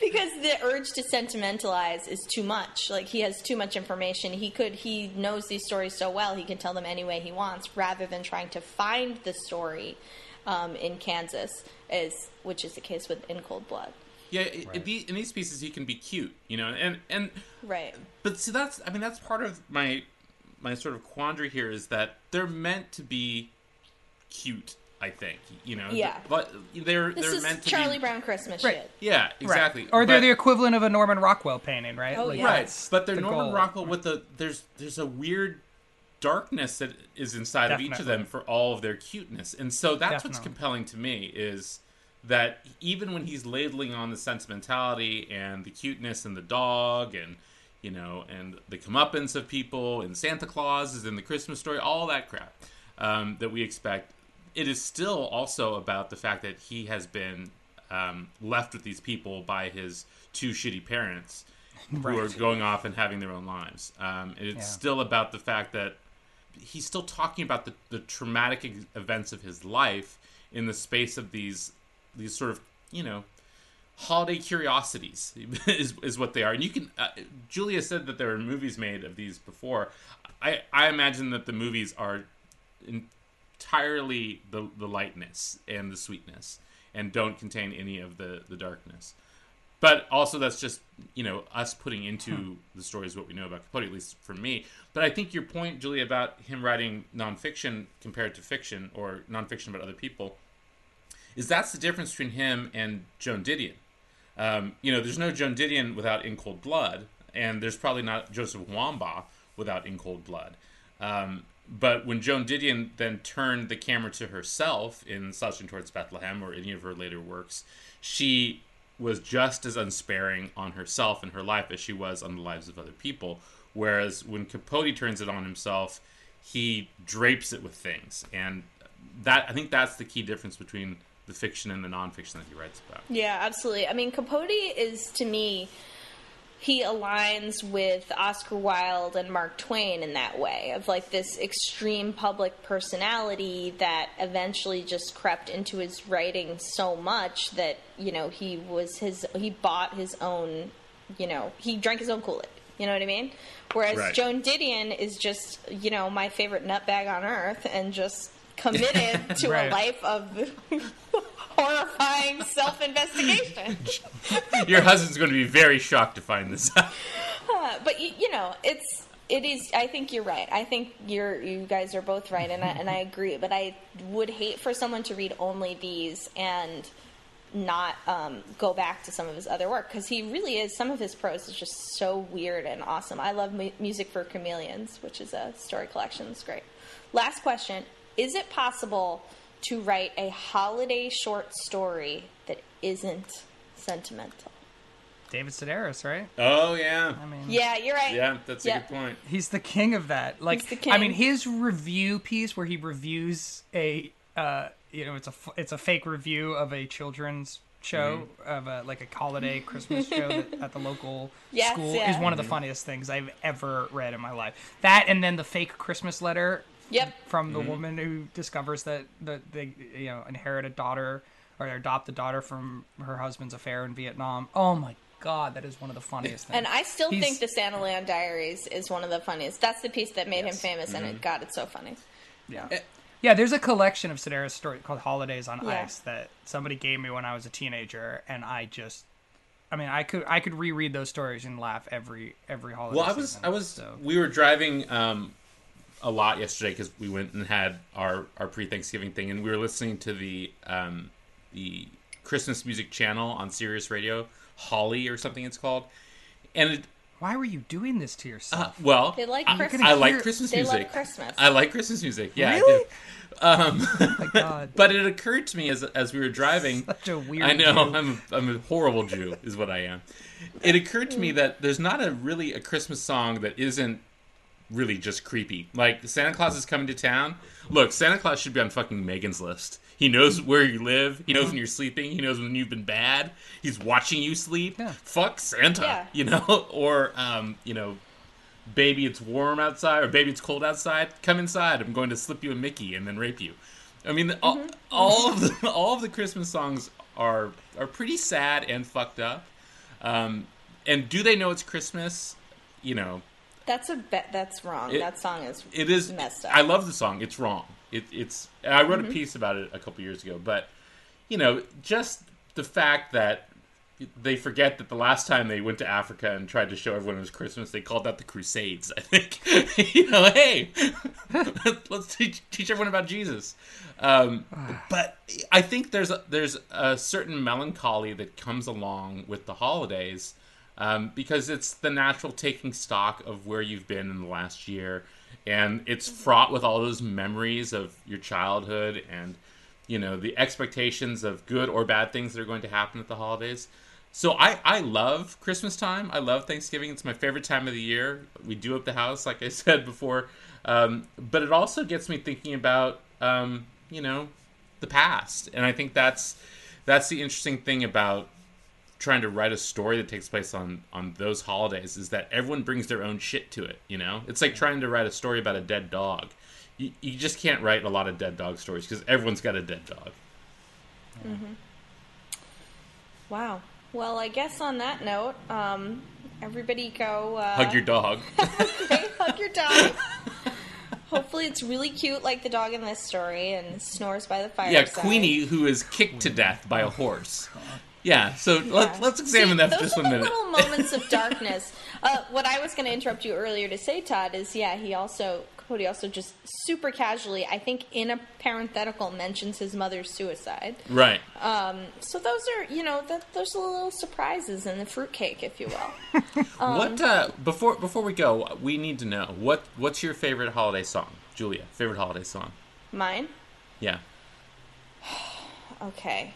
because the urge to sentimentalize is too much. Like he has too much information. He could he knows these stories so well he can tell them any way he wants, rather than trying to find the story um, in Kansas, is which is the case with In Cold Blood. Yeah, i- in, the, in these pieces he can be cute, you know, and and Right. but see that's I mean that's part of my my sort of quandary here is that they're meant to be cute. I think you know. Yeah. But they're This they're is meant to be Charlie be. Brown Christmas Right. shit. Yeah, exactly. Right. Or they're But- the equivalent of a Norman Rockwell painting, right? Oh, Like, yeah. right but they're the norman goal. rockwell with the there's there's a weird darkness that is inside of each of them for all of their cuteness and so that's what's compelling to me is that even when he's ladling on the sentimentality and the cuteness and the dog and you know and the comeuppance of people and santa claus is in the christmas story all that crap um, that we expect it is still also about the fact that he has been um, left with these people by his two shitty parents who are going off and having their own lives. Um, it's Yeah. still about the fact that he's still talking about the, the traumatic ex- events of his life in the space of these these sort of you know holiday curiosities [laughs] is, is what they are and you can uh, julia said that there were movies made of these before i i imagine that the movies are entirely the the lightness and the sweetness and don't contain any of the the darkness but also that's just you know us putting into the stories what we know about Capote, at least for me. But I think your point, Julie, about him writing nonfiction compared to fiction or nonfiction about other people, is that's the difference between him and Joan Didion. Um, you know, there's no Joan Didion without In Cold Blood, and there's probably not Joseph Wambaugh without In Cold Blood. Um, but when Joan Didion then turned the camera to herself in Slouching Towards Bethlehem or any of her later works, she was just as unsparing on herself and her life as she was on the lives of other people. Whereas when Capote turns it on himself, he drapes it with things, and that I think that's the key difference between the fiction and the nonfiction that he writes about. Yeah, absolutely. I mean, Capote is to me, he aligns with Oscar Wilde and Mark Twain in that way of like this extreme public personality that eventually just crept into his writing so much that you know he was his he bought his own you know he drank his own Kool Aid. You know what I mean? Whereas Right. Joan Didion is just you know my favorite nutbag on earth and just committed [laughs] to Right. a life of [laughs] horrifying self-investigation. [laughs] Your husband's going to be very shocked to find this out. Uh, but you, you know, it's it is. I think you're right. I think you're. You guys are both right, and I, and I agree. But I would hate for someone to read only these and not um, go back to some of his other work because he really is. Some of his prose is just so weird and awesome. I love mu- music for chameleons, which is a story collection. It's great. Last question: Is it possible to write a holiday short story that isn't sentimental? David Sedaris, right? Oh yeah. I mean, Yeah, you're right. Yeah, that's a good point. he's the king of that. Like, He's the I mean, his review piece where he reviews a, uh, you know, it's a it's a fake review of a children's show of a like a holiday Christmas show that, at the local [laughs] Yes, school yeah. is one of the funniest things I've ever read in my life. That and then the fake Christmas letter Yep. from the woman who discovers that that they you know inherit a daughter or adopt a daughter from her husband's affair in Vietnam. Oh my god, that is one of the funniest things. And I still He's- think the Santa Land Diaries is one of the funniest. That's the piece that made Yes. him famous, and it, God, it's so funny. Yeah. Eh. Yeah, there's a collection of Sedaris stories called Holidays on Yeah. Ice that somebody gave me when I was a teenager, and I just, I mean, I could I could reread those stories and laugh every every holiday. Well, I was season, I was so. we were driving um, a lot yesterday because we went and had our our pre Thanksgiving thing, and we were listening to the um, the Christmas music channel on Sirius Radio, Holly or something it's called, and it, Why were you doing this to uh, yourself? well, They like I, Christmas. I like They Christmas They love music. Christmas. I like Christmas music. Yeah, I Really? do. Um, oh my god, [laughs] but it occurred to me as as we were driving. [laughs] such a weird. I know Jew. I'm a, I'm a horrible Jew, is what I am. It occurred to me that there's not a really a Christmas song that isn't really just creepy. Like Santa Claus is coming to town. Look, Santa Claus should be on fucking Megan's list. He knows where you live. He knows when you're sleeping. He knows when you've been bad. He's watching you sleep. Yeah. Fuck Santa, Yeah. you know, [laughs] or um, you know, baby, it's warm outside, or baby, it's cold outside. Come inside. I'm going to slip you a Mickey and then rape you. I mean, all, [laughs] all of the all of the Christmas songs are are pretty sad and fucked up. Um, and do they know it's Christmas? You know, That's a bet. That's wrong. It- that song is it is. messed up. I love the song. It's wrong. It, it's. I wrote a piece about it a couple years ago, but you know, just the fact that they forget that the last time they went to Africa and tried to show everyone it was Christmas, they called that the Crusades. I think, [laughs] you know, hey, [laughs] let's teach, teach everyone about Jesus. Um, [sighs] but I think there's a, there's a certain melancholy that comes along with the holidays um, because it's the natural taking stock of where you've been in the last year, and it's fraught with all those memories of your childhood and you know the expectations of good or bad things that are going to happen at the holidays. So I I love Christmas time. I love Thanksgiving. It's my favorite time of the year. We do up the house, like I [laughs] said before. Um, but it also gets me thinking about um, you know the past, and I think that's that's the interesting thing about trying to write a story that takes place on on those holidays is that everyone brings their own shit to it. You know, it's like trying to write a story about a dead dog. You, you just can't write a lot of dead dog stories because everyone's got a dead dog. Mhm. wow. Well, I guess on that note, um, everybody go uh, Hug your dog. [laughs] hey, hug your dog. Hopefully, it's really cute, like the dog in this story, and snores by the fire. yeah, Queenie, who is kicked to death by a horse. Yeah, so let, let's examine See, that for just are one the minute. little moments of darkness. [laughs] uh, what I was going to interrupt you earlier to say, Todd, is yeah, he also Capote also just super casually, I think, in a parenthetical, mentions his mother's suicide. Right. Um, So those are, you know, that those are little surprises in the fruitcake, if you will. [laughs] what uh, before before we go, we need to know what what's your favorite holiday song, Julia? Favorite holiday song? Mine. Yeah. [sighs] Okay.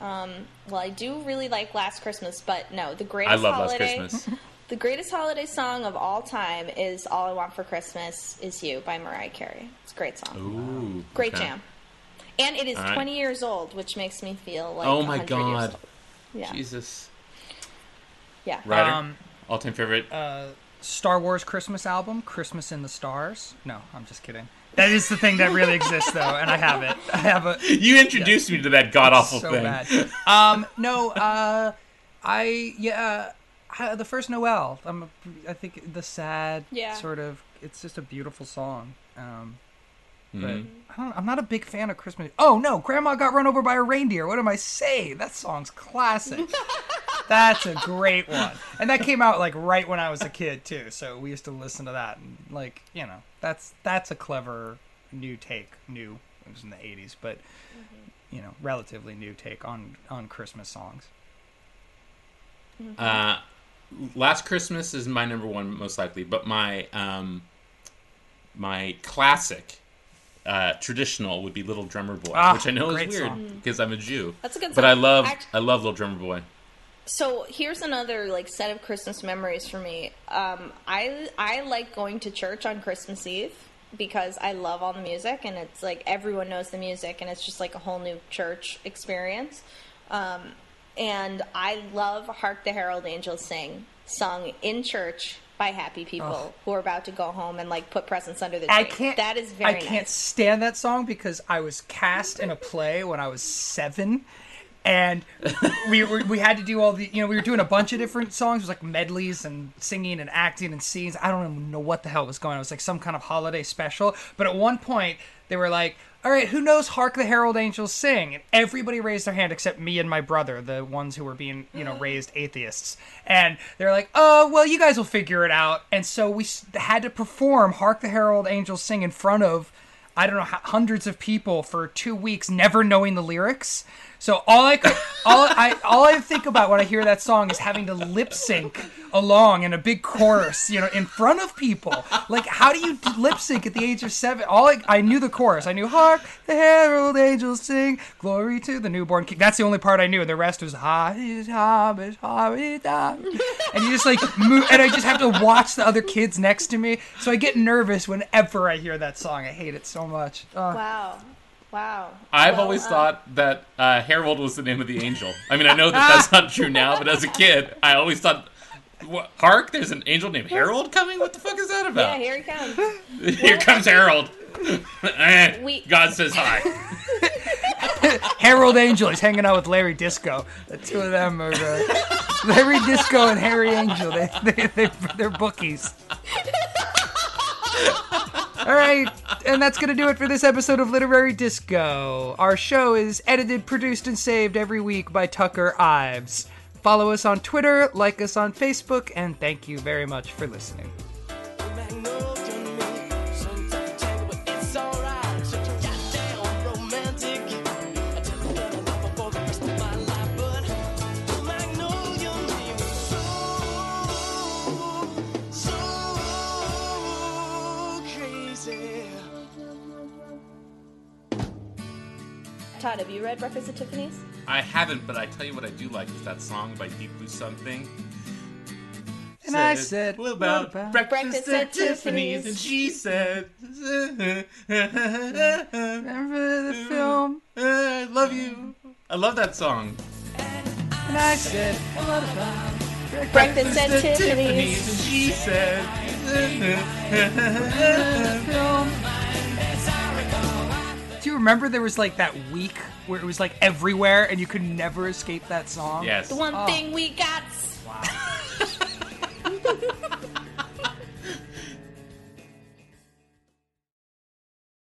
Um, well, I do really like Last Christmas, but no, the I greatest love holiday. Last Christmas. [laughs] The greatest holiday song of all time is "All I Want for Christmas Is You" by Mariah Carey. It's a great song. Ooh. Great okay. jam. And it is All right. 20 years old, which makes me feel like Oh my 100 years God. old. Yeah. Jesus. Yeah. Ryder, Um, all time favorite. uh, Star Wars Christmas album, Christmas in the Stars. No, I'm just kidding. That is the thing that really exists, though, and I have it. I have a you introduced me to that god awful so thing. bad. Um, no, uh, I yeah, uh, the first Noel. I'm, a, I think the sad Yeah. sort of. It's just a beautiful song. Um, but I don't, I'm not a big fan of Christmas. Oh no, Grandma got run over by a reindeer. What am I saying? That song's classic. [laughs] That's a great one. And that came out like right when I was a kid too. So we used to listen to that and like, you know, that's that's a clever new take. New it was in the 80s, but you know, relatively new take on on Christmas songs. Uh, Last Christmas is my number one most likely, but my um, my classic uh, traditional would be Little Drummer Boy, Ah, which I know is weird because I'm a Jew. That's a good Song. But. I love Act- I love Little Drummer Boy. So here's another like set of Christmas memories for me. Um, I I like going to church on Christmas Eve because I love all the music and it's like everyone knows the music and it's just like a whole new church experience. Um, and I love "Hark the Herald Angels Sing" sung in church by happy people who are about to go home and like put presents under the tree. I can't. That is very I can't nice. stand that song because I was cast in a play when I was seven, and we we had to do all the you know we were doing a bunch of different songs, it was like medleys and singing and acting and scenes. I don't even know what the hell was going on. It was like some kind of holiday special. But at one point they were like. All right, who knows "Hark the Herald Angels Sing"? And everybody raised their hand except me and my brother, the ones who were being, you know, raised atheists. And they're like, "Oh, well, you guys will figure it out." And so we had to perform "Hark the Herald Angels Sing" in front of I don't know hundreds of people for two weeks, never knowing the lyrics. So all I could, all I, all I think about when I hear that song is having to lip sync along in a big chorus, you know, in front of people. Like, how do you lip sync at the age of seven? All I, I knew the chorus. I knew "Hark the herald angels sing, glory to the newborn king." That's the only part I knew. The rest was "Ha ha ha ha," and you just like move, and I just have to watch the other kids next to me. So I get nervous whenever I hear that song. I hate it so much. Wow, wow. I've Well, always uh, thought that uh, Harold was the name of the angel. I mean, I know that that's not true now, but as a kid, I always thought, what, "Hark, there's an angel named Harold coming. What the fuck is that about?" Yeah, here he comes. [laughs] Here comes Harold. [laughs] Eh, We- God says hi. [laughs] Harold Angel. He's hanging out with Larry Disco. The two of them are uh, Larry Disco and Harry Angel. They, they, they, they're bookies. All right, and that's going to do it for this episode of Literary Disco. Our show is edited, produced, and saved every week by Tucker Ives. Follow us on Twitter, like us on Facebook, and thank you very much for listening. Tod, have you read Breakfast at Tiffany's? I haven't, but I tell you what I do like is that song by Deep Blue Something. And I said, "What about, "What about breakfast, breakfast at at Tiffany's?" Tiffany's? And she said, Remember the film? "I love you." I love that song. And I said, what about Breakfast at Tiffany's. and she said, film. Do [laughs] you remember there was like that week where it was like everywhere and you could never escape that song? "Yes." The one Oh. thing we got. Wow. [laughs]